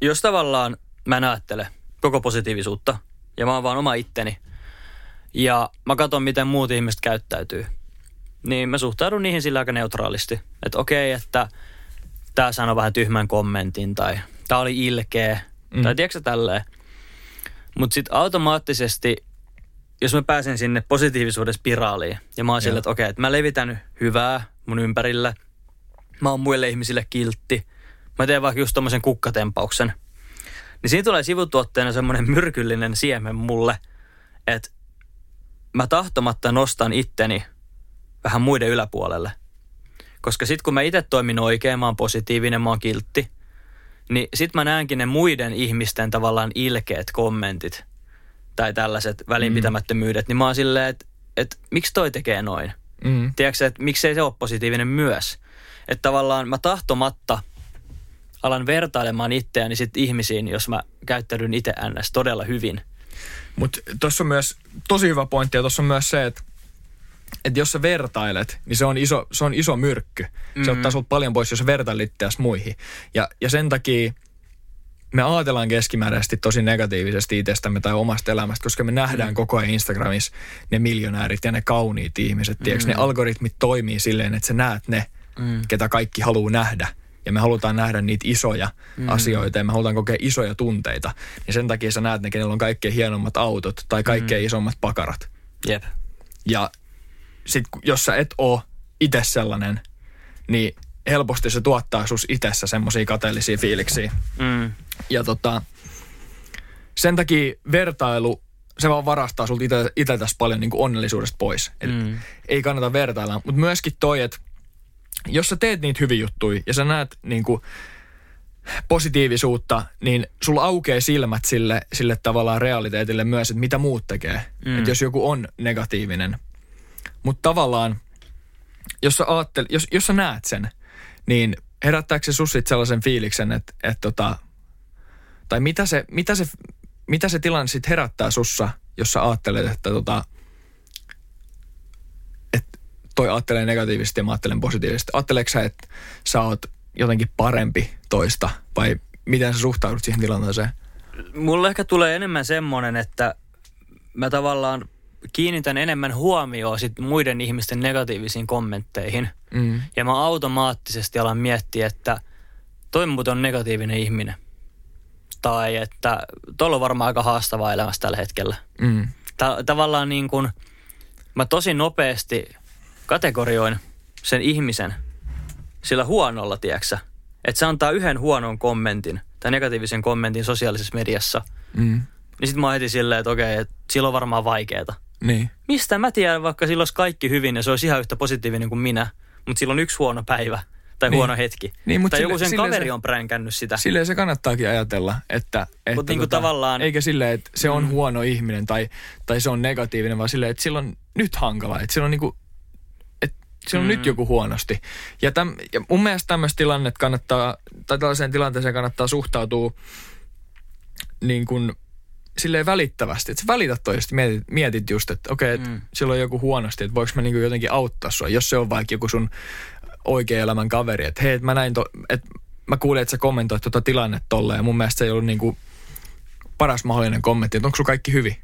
jos tavallaan mä en ajattele koko positiivisuutta ja mä oon vaan oma itteni ja mä katson, miten muut ihmiset käyttäytyy, niin mä suhtaudun niihin sillä aika neutraalisti. Että okei, että tämä sanoi vähän tyhmän kommentin tai tämä oli ilkeä Mm. tai tiedätkö tälleen. Mutta sitten automaattisesti, jos mä pääsen sinne positiivisuuden spiraaliin ja mä oon sillä, Joo. että okei, että mä levitän hyvää mun ympärille, mä oon muille ihmisille kiltti, mä teen vaikka just tommosen kukkatempauksen, niin siinä tulee sivutuotteena semmoinen myrkyllinen siemen mulle, että mä tahtomatta nostan itteni vähän muiden yläpuolelle. Koska sit kun mä itse toimin oikein, mä oon positiivinen, mä oon kiltti, niin sit mä näenkin ne muiden ihmisten tavallaan ilkeät kommentit tai tällaiset välinpitämättömyydet, niin mä oon silleen, että, että miksi toi tekee noin? Mm. Tiedätkö, että miksei se ole positiivinen myös? Että tavallaan mä tahtomatta alan vertailemaan itseäni sit ihmisiin, jos mä käyttäydyn itse ns. todella hyvin. Mutta tuossa on myös tosi hyvä pointti ja tuossa on myös se, että että jos sä vertailet, niin se on iso, se on iso myrkky. Se Mhm. ottaa sulta paljon pois, jos sä vertailet itseäsi muihin. Ja, ja sen takia me ajatellaan keskimääräisesti tosi negatiivisesti itsestämme tai omasta elämästä, koska me nähdään Mhm. koko ajan Instagramissa ne miljonäärit ja ne kauniit ihmiset. Mm. Ne algoritmit toimii silleen, että sä näet ne, Mm. ketä kaikki haluaa nähdä. Ja me halutaan nähdä niitä isoja mm. asioita ja me halutaan kokea isoja tunteita. Niin sen takia sä näet ne, kenellä on kaikkein hienommat autot tai kaikkein mm. isommat pakarat. Jep. Ja sit jos sä et oo itse sellainen, niin helposti se tuottaa sus itsessä semmoisia kateellisia fiiliksiä. Mm. Ja tota, sen takia vertailu, se vaan varastaa sulta itseltäsi paljon niin onnellisuudesta pois. Et Mm. Ei kannata vertailla. Mutta myöskin toi, että jos sä teet niitä hyviä juttuja ja sä näet niin kuin positiivisuutta, niin sulla aukeaa silmät sille, sille tavallaan realiteetille myös, että mitä muut tekee. Mm. Että jos joku on negatiivinen. Mutta tavallaan, jos sä, aattel, jos, jos sä näet sen, niin herättääkö se sus sit sellaisen fiiliksen, että, että tota, tai mitä se, mitä se, mitä se tilanne sitten herättää sussa, jos sä ajattelet, että tota, että toi ajattelee negatiivisesti ja mä ajattelen positiivisesti. Ajatteleeko sä, että sä oot jotenkin parempi toista vai miten sä suhtaudut siihen tilanteeseen? Mulle ehkä tulee enemmän semmoinen, että mä tavallaan kiinnitän enemmän huomioon sit muiden ihmisten negatiivisiin kommentteihin. Mm. Ja mä automaattisesti alan miettiä, että toi on negatiivinen ihminen. Tai että tuolla on varmaan aika haastavaa elämässä tällä hetkellä. Mm. Ta- tavallaan niin kuin mä tosi nopeasti kategorioin sen ihmisen sillä huonolla, tieksä. Että se antaa yhden huonon kommentin tai negatiivisen kommentin sosiaalisessa mediassa. Mm. Niin sit mä heti silleen, että okei, että sillä on varmaan vaikeeta. Niin. Mistä mä tiedän, vaikka sillä olisi kaikki hyvin ja se olisi ihan yhtä positiivinen kuin minä, mutta sillä on yksi huono päivä tai Niin. huono hetki. Niin, mut tai sille- joku sen kaveri se- on pränkännyt sitä. Silleen se kannattaakin ajatella, että... että Mut niinku tavallaan- Eikä silleen, että se on Mm. huono ihminen tai, tai se on negatiivinen, vaan silleen, että sillä on nyt hankala. Että sillä on niinku... Että sillä on Mm. nyt joku huonosti. Ja, täm, ja mun mielestä tämmöistä tilannetta kannattaa, tai tällaiseen tilanteeseen kannattaa suhtautua niin kuin silleen välittävästi. Että sä välität toista, mietit, mietit just, että okei, että Mm. sillä on joku huonosti, että voiko mä niinku jotenkin auttaa sua, jos se on vaikka joku sun oikea elämän kaveri, että hei, mä näin, to, että mä kuulin, että sä kommentoit tuota tilannetta tolleen ja mun mielestä se ei ollut niinku paras mahdollinen kommentti, että onko sulla kaikki hyvin?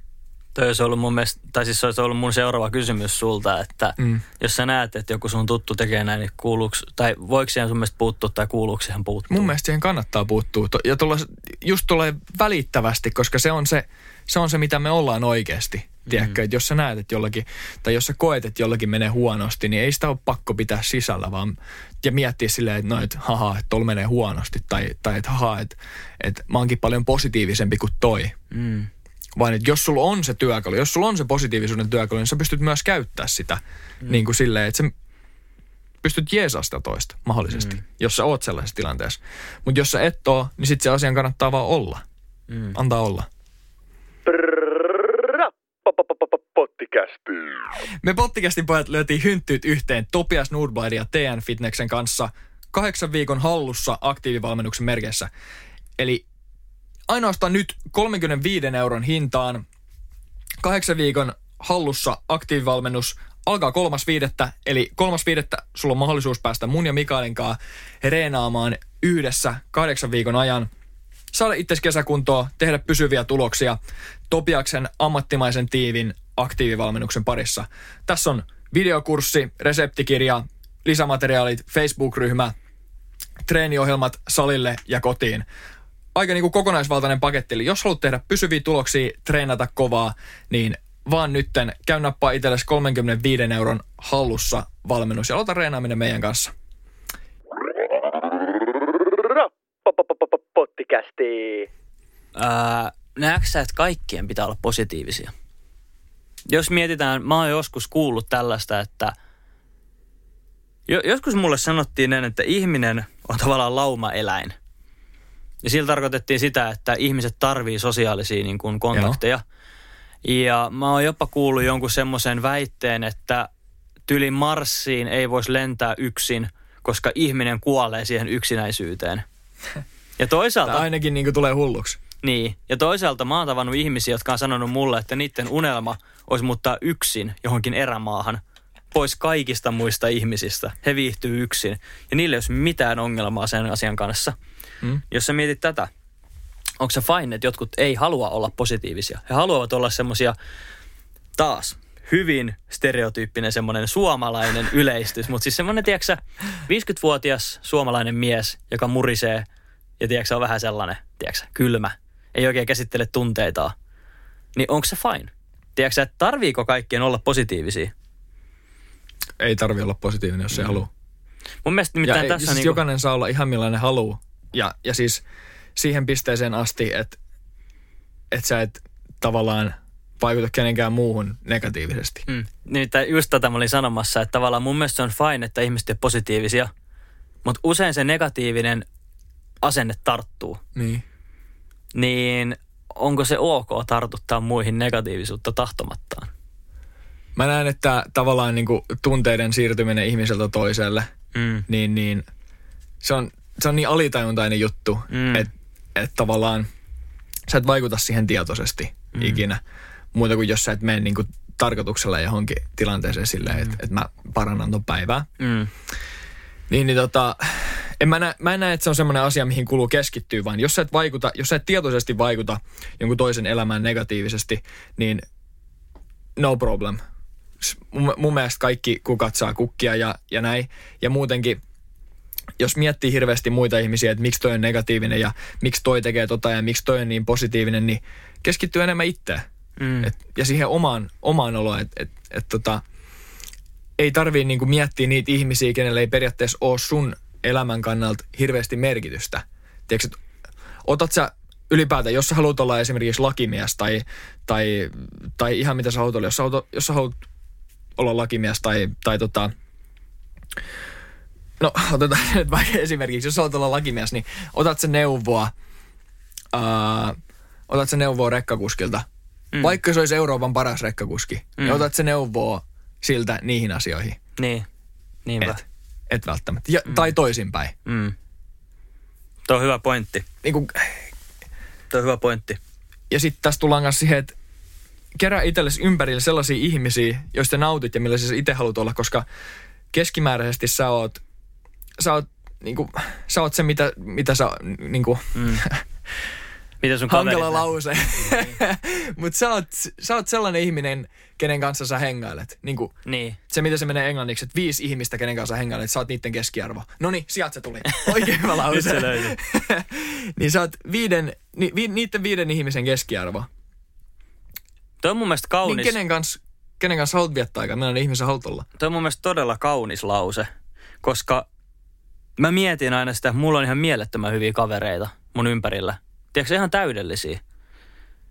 Toi olisi ollut mun mielestä, tai siis se olisi ollut mun seuraava kysymys sulta, että Mm. jos sä näet, että joku sun tuttu tekee näin, niin kuuluuks, tai voiko siihen sun mielestä puuttua tai kuuluuko siihen puuttua? Mun mielestä siihen kannattaa puuttua ja tulla, just tulee välittävästi, koska se on se, se on se, mitä me ollaan oikeasti. Tiedätkö, että jos sä näet, että jollakin, tai jos sä koet, että jollakin menee huonosti, niin ei sitä ole pakko pitää sisällä, vaan ja miettiä silleen, että no, että haha, että tuolla menee huonosti, tai, tai että haha, että, että mä oonkin paljon positiivisempi kuin toi. Mm. Vaan että jos sulla on se työkalu, jos sulla on se positiivisuuden työkalu, niin sä pystyt myös käyttää sitä mm. niin kuin silleen, että sä pystyt jeesaa sitä toista mahdollisesti, mm. jos sä oot sellaisessa tilanteessa. Mutta jos sä et oo, niin sit se asian kannattaa vaan olla. Mm. Antaa olla. Me Pottikästin pojat lyötiin hynttyyt yhteen Topias Nordblad ja TN Fitneksen kanssa kahdeksan viikon hallussa aktiivivalmennuksen merkeissä. Eli ainoastaan nyt 35 euron hintaan kahdeksan viikon hallussa aktiivivalmennus alkaa kolmas viidettä, eli kolmas viidettä sulla on mahdollisuus päästä mun ja Mikaelin kanssa reenaamaan yhdessä kahdeksan viikon ajan. Saada itse kesäkuntoa, tehdä pysyviä tuloksia Topiaksen ammattimaisen tiivin aktiivivalmennuksen parissa. Tässä on videokurssi, reseptikirja, lisämateriaalit, Facebook-ryhmä, treeniohjelmat salille ja kotiin. Aika niin kuin kokonaisvaltainen paketti. Eli jos haluat tehdä pysyviä tuloksia, treenata kovaa, niin vaan nytten käy nappaa itsellesi 35 euron hallussa valmennus ja aloita reenaaminen meidän kanssa. Pottikästi. Ää, näetkö sä, että kaikkien pitää olla positiivisia? Jos mietitään, mä oon joskus kuullut tällaista, että jo, joskus mulle sanottiin näin, että ihminen on tavallaan laumaeläin. Ja sillä tarkoitettiin sitä, että ihmiset tarvii sosiaalisia niin kuin kontakteja. Ja mä oon jopa kuullut jonkun semmoisen väitteen, että tyli Marsiin ei voisi lentää yksin, koska ihminen kuolee siihen yksinäisyyteen. Ja toisaalta... Tämä ainakin niin kuin tulee hulluksi. Niin, ja toisaalta mä oon tavannut ihmisiä, jotka on sanonut mulle, että niiden unelma olisi muuttaa yksin johonkin erämaahan pois kaikista muista ihmisistä. He viihtyy yksin ja niille ei olisi mitään ongelmaa sen asian kanssa. Mm. Jos sä mietit tätä, onko se fine, että jotkut ei halua olla positiivisia. He haluavat olla semmoisia taas hyvin stereotyyppinen semmoinen suomalainen yleistys, mutta siis semmoinen, tiedätkö sä, 50-vuotias suomalainen mies, joka murisee ja tiedätkö, on vähän sellainen, tiedätkö, kylmä, ei oikein käsittele tunteitaan, niin onko se fine? Tiedätkö, että tarviiko kaikkien olla positiivisia? Ei tarvi olla positiivinen, jos ei halua. Mun mielestä Ja ei, tässä siis on niinku, jokainen saa olla ihan millainen haluaa. Ja, ja siis siihen pisteeseen asti, että et sä et tavallaan vaikuta kenenkään muuhun negatiivisesti. mm, nimittäin just tätä mä olin sanomassa, että tavallaan mun mielestä se on fine, että ihmiset on positiivisia, mutta usein se negatiivinen asenne tarttuu. Niin. Niin onko se ok tartuttaa muihin negatiivisuutta tahtomattaan? Mä näen, että tavallaan niin kuin tunteiden siirtyminen ihmiseltä toiselle, Mm. niin, niin se, on, se on niin alitajuntainen juttu, Mm. että et tavallaan sä et vaikuta siihen tietoisesti mm. ikinä. Muuta kuin jos sä et mene niin kuin tarkoituksella johonkin tilanteeseen silleen, mm. että et mä parannan ton päivää. Mm. Niin, niin tota, en mä, näe, mä en näe, että se on semmoinen asia, mihin kuuluu keskittyä, vaan jos sä et vaikuta, jos sä et tietoisesti vaikuta jonkun toisen elämään negatiivisesti, niin no problem. Mun, mun mielestä kaikki kukat saa kukkia ja, ja näin. Ja muutenkin, jos miettii hirveästi muita ihmisiä, että miksi toi on negatiivinen ja miksi toi tekee tota ja miksi toi on niin positiivinen, niin keskittyy enemmän itseään. Mm. Et, ja siihen omaan, omaan oloon, että et, et, tota, ei tarvii niinku miettiä niitä ihmisiä, kenelle ei periaatteessa ole sun elämän kannalta hirveästi merkitystä. Tiedätkö, otat sä ylipäätään, jos sä haluat olla esimerkiksi lakimies tai, tai, tai ihan mitä sä haluat olla, jos sä haluat, jos sä haluat olla lakimies tai, tai tota, no otetaan nyt vaikka esimerkiksi, jos sä haluat olla lakimies, niin otat sä neuvoa, ää, otat sä neuvoa rekkakuskilta, mm. vaikka se olisi Euroopan paras rekkakuski, niin mm. niin otat sä neuvoa siltä niihin asioihin. Niin, niinpä. Et, et välttämättä. Ja, mm. Tai toisinpäin. Mm. Tuo on hyvä pointti. Niin kuin, Tuo on hyvä pointti. ja sitten tässä tullaan kanssa siihen, että kerää itsellesi ympärille sellaisia ihmisiä, joista nautit ja millaisia sä itse haluat olla, koska keskimääräisesti sä oot, sä oot, niinku, sä oot se, mitä, mitä sä, niinku, Mm. Mitä sun hankala lause. Mutta sä oot, sä oot sellainen ihminen, kenen kanssa sä hengailet. Niinku, Niin. se, mitä se menee englanniksi, että viisi ihmistä, kenen kanssa sä hengailet, sä oot niiden keskiarvo. No niin, sieltä se tuli. Oikein hyvä lause. niin sä oot viiden, ni, vi, niiden viiden ihmisen keskiarvo. Tuo on mun mielestä kaunis. Niin kenen kanssa, kenen kanssa haluat viettää aikaa, millainen ihmisen haluat olla. Tuo on mun mielestä todella kaunis lause, koska mä mietin aina sitä, että mulla on ihan mielettömän hyviä kavereita mun ympärillä. Tiedätkö, ihan täydellisiä.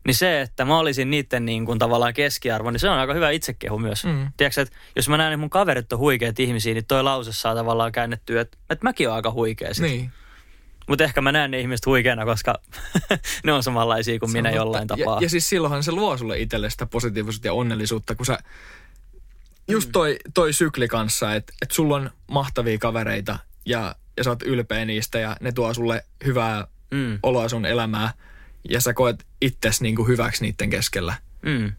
Niin se, että mä olisin niiden niin kuin tavallaan keskiarvo, niin se on aika hyvä itsekehu myös. Mm. Mm. Tiedätkö, että jos mä näen, että mun kaverit on huikeat ihmisiä, niin toi lause saa tavallaan käännettyä, että, että mäkin oon aika huikea sit. Niin. Mutta ehkä mä näen ne ihmiset huikeana, koska ne on samanlaisia kuin Se minä jollain totta. tapaa. Ja, ja siis silloinhan se luo sulle itselle sitä positiivisuutta ja onnellisuutta, kun sä just toi, toi sykli kanssa, että et sulla on mahtavia kavereita ja, ja sä oot ylpeä niistä ja ne tuo sulle hyvää mm, oloa sun elämää ja sä koet itses niinku hyväksi niiden keskellä. mm,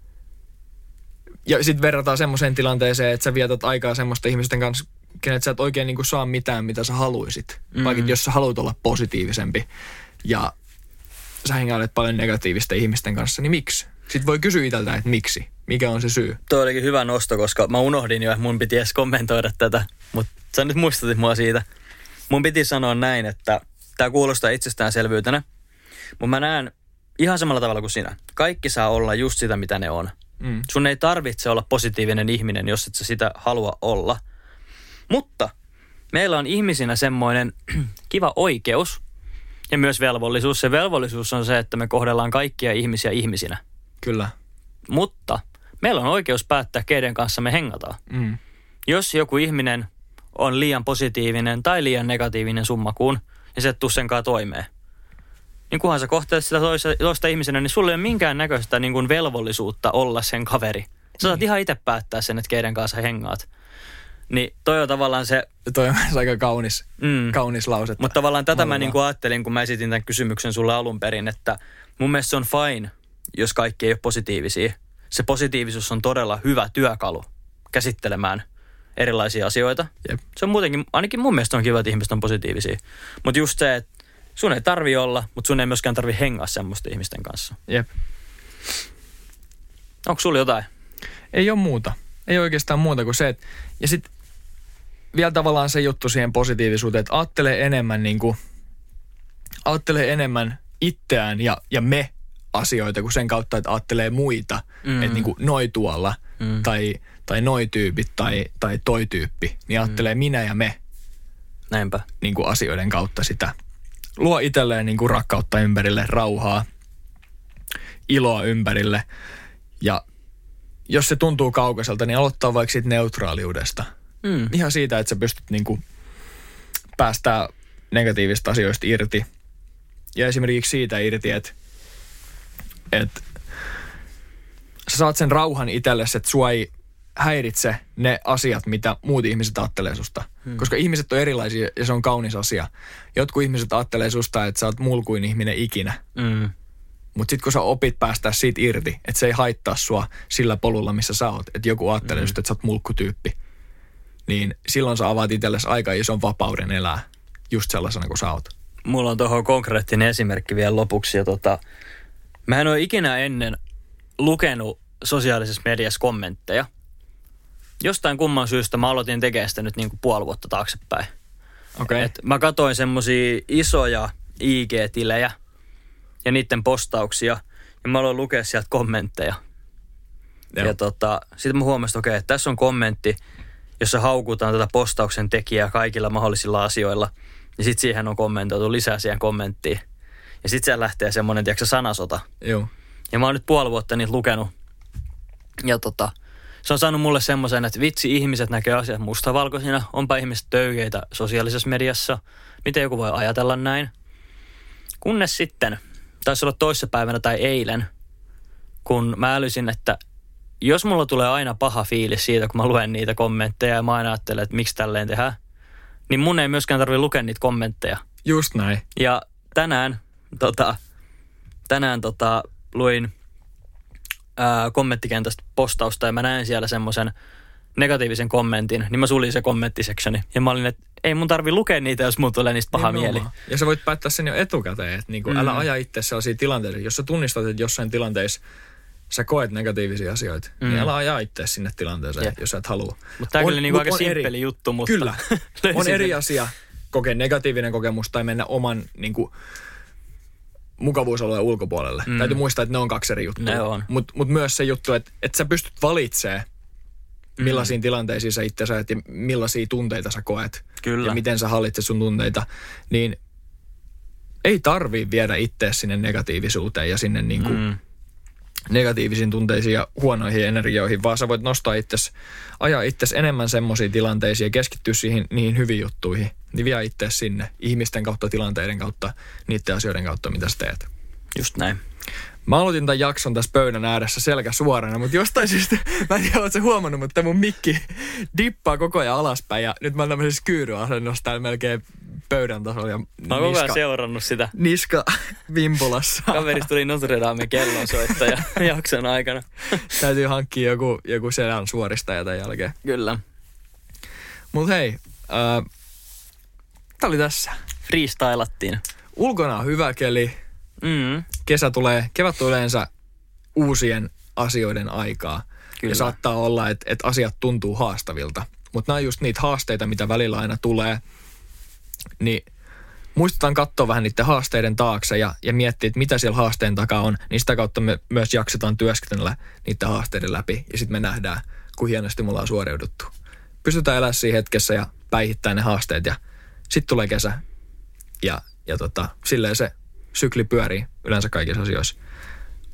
Ja sitten verrataan semmoiseen tilanteeseen, että sä vietät aikaa semmoisten ihmisten kanssa, kenet sä et oikein niinku saa mitään, mitä sä haluisit. Mm. Vaikka jos sä haluat olla positiivisempi ja sä hengailet paljon negatiivisten ihmisten kanssa, niin miksi? Sitten voi kysyä itseltä, että miksi? Mikä on se syy? Tuo olikin hyvä nosto, koska mä unohdin jo, että mun piti edes kommentoida tätä, mutta sä nyt muistutit mua siitä. Mun piti sanoa näin, että tämä kuulostaa itsestäänselvyytenä, mutta mä näen ihan samalla tavalla kuin sinä. Kaikki saa olla just sitä, mitä ne on. Mm. Sun ei tarvitse olla positiivinen ihminen, jos et sä sitä halua olla. Mutta meillä on ihmisinä semmoinen kiva oikeus ja myös velvollisuus. Se velvollisuus on se, että me kohdellaan kaikkia ihmisiä ihmisinä. Kyllä. Mutta meillä on oikeus päättää, keiden kanssa me hengataan. Mm. Jos joku ihminen on liian positiivinen tai liian negatiivinen summakuun ja sä et tuu senkaan toimeen, niin kunhan sä kohtelet sitä toista, toista ihmisenä, niin sulla ei ole minkään näköistä niin kuin velvollisuutta olla sen kaveri. Sä saat ihan itse päättää sen, että keiden kanssa hengaat. Niin toi on tavallaan se, Toi on aika kaunis, mm, kaunis lause. mutta tavallaan tätä mä niin kuin ajattelin, kun mä esitin tämän kysymyksen sulle alun perin, että mun mielestä se on fine, jos kaikki ei ole positiivisia. Se positiivisuus on todella hyvä työkalu käsittelemään erilaisia asioita. Jep. Se on muutenkin, ainakin mun mielestä on kiva, että ihmiset on positiivisia. Mutta just se, että sun ei tarvi olla, mutta sun ei myöskään tarvi hengaa semmoisten ihmisten kanssa. Jep. Onko sulla jotain? Ei ole muuta. Ei oikeastaan muuta kuin se, että... Ja sitten vielä tavallaan se juttu siihen positiivisuuteen, että ajattelee enemmän niin kuin, ajattelee enemmän itseään ja, ja me asioita kuin sen kautta, että ajattelee muita. Mm. Että niin kuin noi tuolla Mm. tai, tai noi tyypit tai, tai toi tyyppi. Niin ajattelee mm. minä ja me Näinpä. niin kuin asioiden kautta sitä. Luo itselleen niin kuin rakkautta ympärille, rauhaa, iloa ympärille. Ja jos se tuntuu kaukaiselta, niin aloittaa vaikka siitä neutraaliudesta. Mm. Ihan siitä, että sä pystyt niin kuin päästää negatiivista asioista irti. Ja esimerkiksi siitä irti, että, että sä saat sen rauhan itsellesi, että sua ei häiritse ne asiat, mitä muut ihmiset ajattelee susta. Hmm. Koska ihmiset on erilaisia ja se on kaunis asia. Jotkut ihmiset ajattelee susta, että sä oot mulkuin ihminen ikinä. Mm. Mutta sitten kun sä opit päästää siitä irti, että se ei haittaa sua sillä polulla, missä sä oot, että joku ajattelee mm. just, että sä oot mulkkutyyppi, niin silloin sä avaat itsellesi aika ison vapauden elää just sellaisena kuin sä oot. Mulla on tuohon konkreettinen esimerkki vielä lopuksi. Ja tota, mä en ole ikinä ennen lukenut sosiaalisessa mediassa kommentteja. Jostain kumman syystä mä aloitin tekemään sitä nyt niin kuin puoli vuotta taaksepäin. Okei. Et mä katsoin semmosia isoja IG-tilejä ja niiden postauksia. Ja mä aloin lukea sieltä kommentteja. Joo. Ja tota, sitten mä huomasin, että okei, että tässä on kommentti, jossa haukutaan tätä postauksen tekijää kaikilla mahdollisilla asioilla. Ja sitten siihen on kommentoitu lisää siihen kommenttiin. Ja sitten siellä lähtee semmoinen, tiedätkö, sanasota. Joo. Ja mä oon nyt puoli vuotta niitä lukenut. Ja tota, se on saanut mulle semmoisen, että vitsi, ihmiset näkee asiat mustavalkoisina. Onpa ihmiset töykeitä sosiaalisessa mediassa. Miten joku voi ajatella näin? Kunnes sitten, taisi olla toissapäivänä tai eilen, kun mä älysin, että jos mulla tulee aina paha fiilis siitä, kun mä luen niitä kommentteja ja mä aina ajattelen, että miksi tälleen tehdään, niin mun ei myöskään tarvi lukea niitä kommentteja. Just näin. Ja tänään, tota, tänään tota, luin ää, kommenttikentästä postausta ja mä näin siellä semmoisen negatiivisen kommentin, niin mä sulin se kommenttiseksioni. Ja mä olin, että ei mun tarvi lukea niitä, jos mulla tulee niistä paha mieli. Nimenomaan. Ja sä voit päättää sen jo etukäteen, että niinku, mm. älä aja itse sellaisia tilanteita. Jos sä tunnistat, että jossain tilanteessa sä koet negatiivisia asioita, mm. niin älä aja itse sinne tilanteeseen, Jep. jos sä et halua. Mutta tämä On- kyllä niinku aika simppeli eri- juttu, mutta Kyllä. on eri asia kokea negatiivinen kokemus tai mennä oman niinku, mukavuusalueen ulkopuolelle. Mm. Täytyy muistaa, että ne on kaksi eri juttua. Ne on. Mutta mut myös se juttu, että, että sä pystyt valitsemaan, millaisiin mm. tilanteisiin sä itse sä ja millaisia tunteita sä koet. Kyllä. Ja miten sä hallitset sun tunteita. Niin ei tarvii viedä itse sinne negatiivisuuteen ja sinne niinku Mm. Negatiivisiin tunteisiin ja huonoihin energioihin, vaan sä voit nostaa itses, ajaa itses enemmän semmoisiin tilanteisiin ja keskittyä siihen, niihin hyviin juttuihin. Niin vie itse sinne ihmisten kautta, tilanteiden kautta, niiden asioiden kautta, mitä sä teet. Just näin. Mä aloitin tämän jakson tässä pöydän ääressä selkä suorana, mutta jostain syystä, mä en tiedä, ootko sä huomannut, mutta mun mikki dippaa koko ajan alaspäin ja nyt mä oon tämmöisessä kyyryasennossa täällä melkein pöydän tasolla ja Mä oon koko seurannut sitä. niska vimpulassa. Kaverista tuli Notre Dame kellonsoittaja jakson aikana. Täytyy hankkia joku, joku selän suoristaja tämän jälkeen. Kyllä. Mut hei, äh, tää oli tässä. Freestylattiin. Ulkona on hyvä keli, Mm. kesä tulee, kevät tulee yleensä uusien asioiden aikaa. Kyllä. Ja saattaa olla, että, että asiat tuntuu haastavilta. Mutta nämä on just niitä haasteita, mitä välillä aina tulee. Niin muistetaan katsoa vähän niiden haasteiden taakse ja, ja miettiä, että mitä siellä haasteen takaa on. Niin sitä kautta me myös jaksetaan työskennellä niiden haasteiden läpi. Ja sitten me nähdään, kuin hienosti me ollaan suoriuduttu. Pystytään elämään siinä hetkessä ja päihittää ne haasteet. Ja sitten tulee kesä. Ja, ja tota, silleen se sykli pyörii yleensä kaikissa asioissa.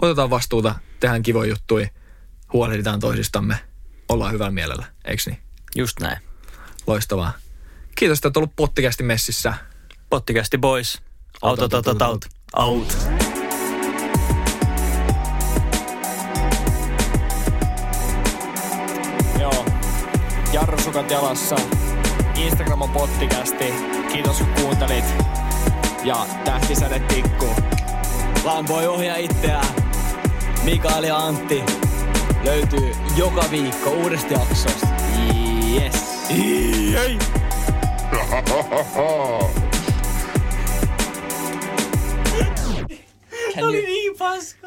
Otetaan vastuuta, tehdään kivoja juttuja, huolehditaan toisistamme, ollaan hyvällä mielellä, eikö niin? Just näin. Loistavaa. Kiitos, että olet ollut pottikästi messissä. Pottikästi boys. Out, out, out, out, out. out. Joo. Jarrusukat jalassa. Instagram on pottikästi. Kiitos kun kuuntelit. Ja tähtisäde tikku. Vaan voi ohjaa itseään. Mikael ja Antti löytyy joka viikko uudesta jaksosta. Yes. Jei! Oli niin paska.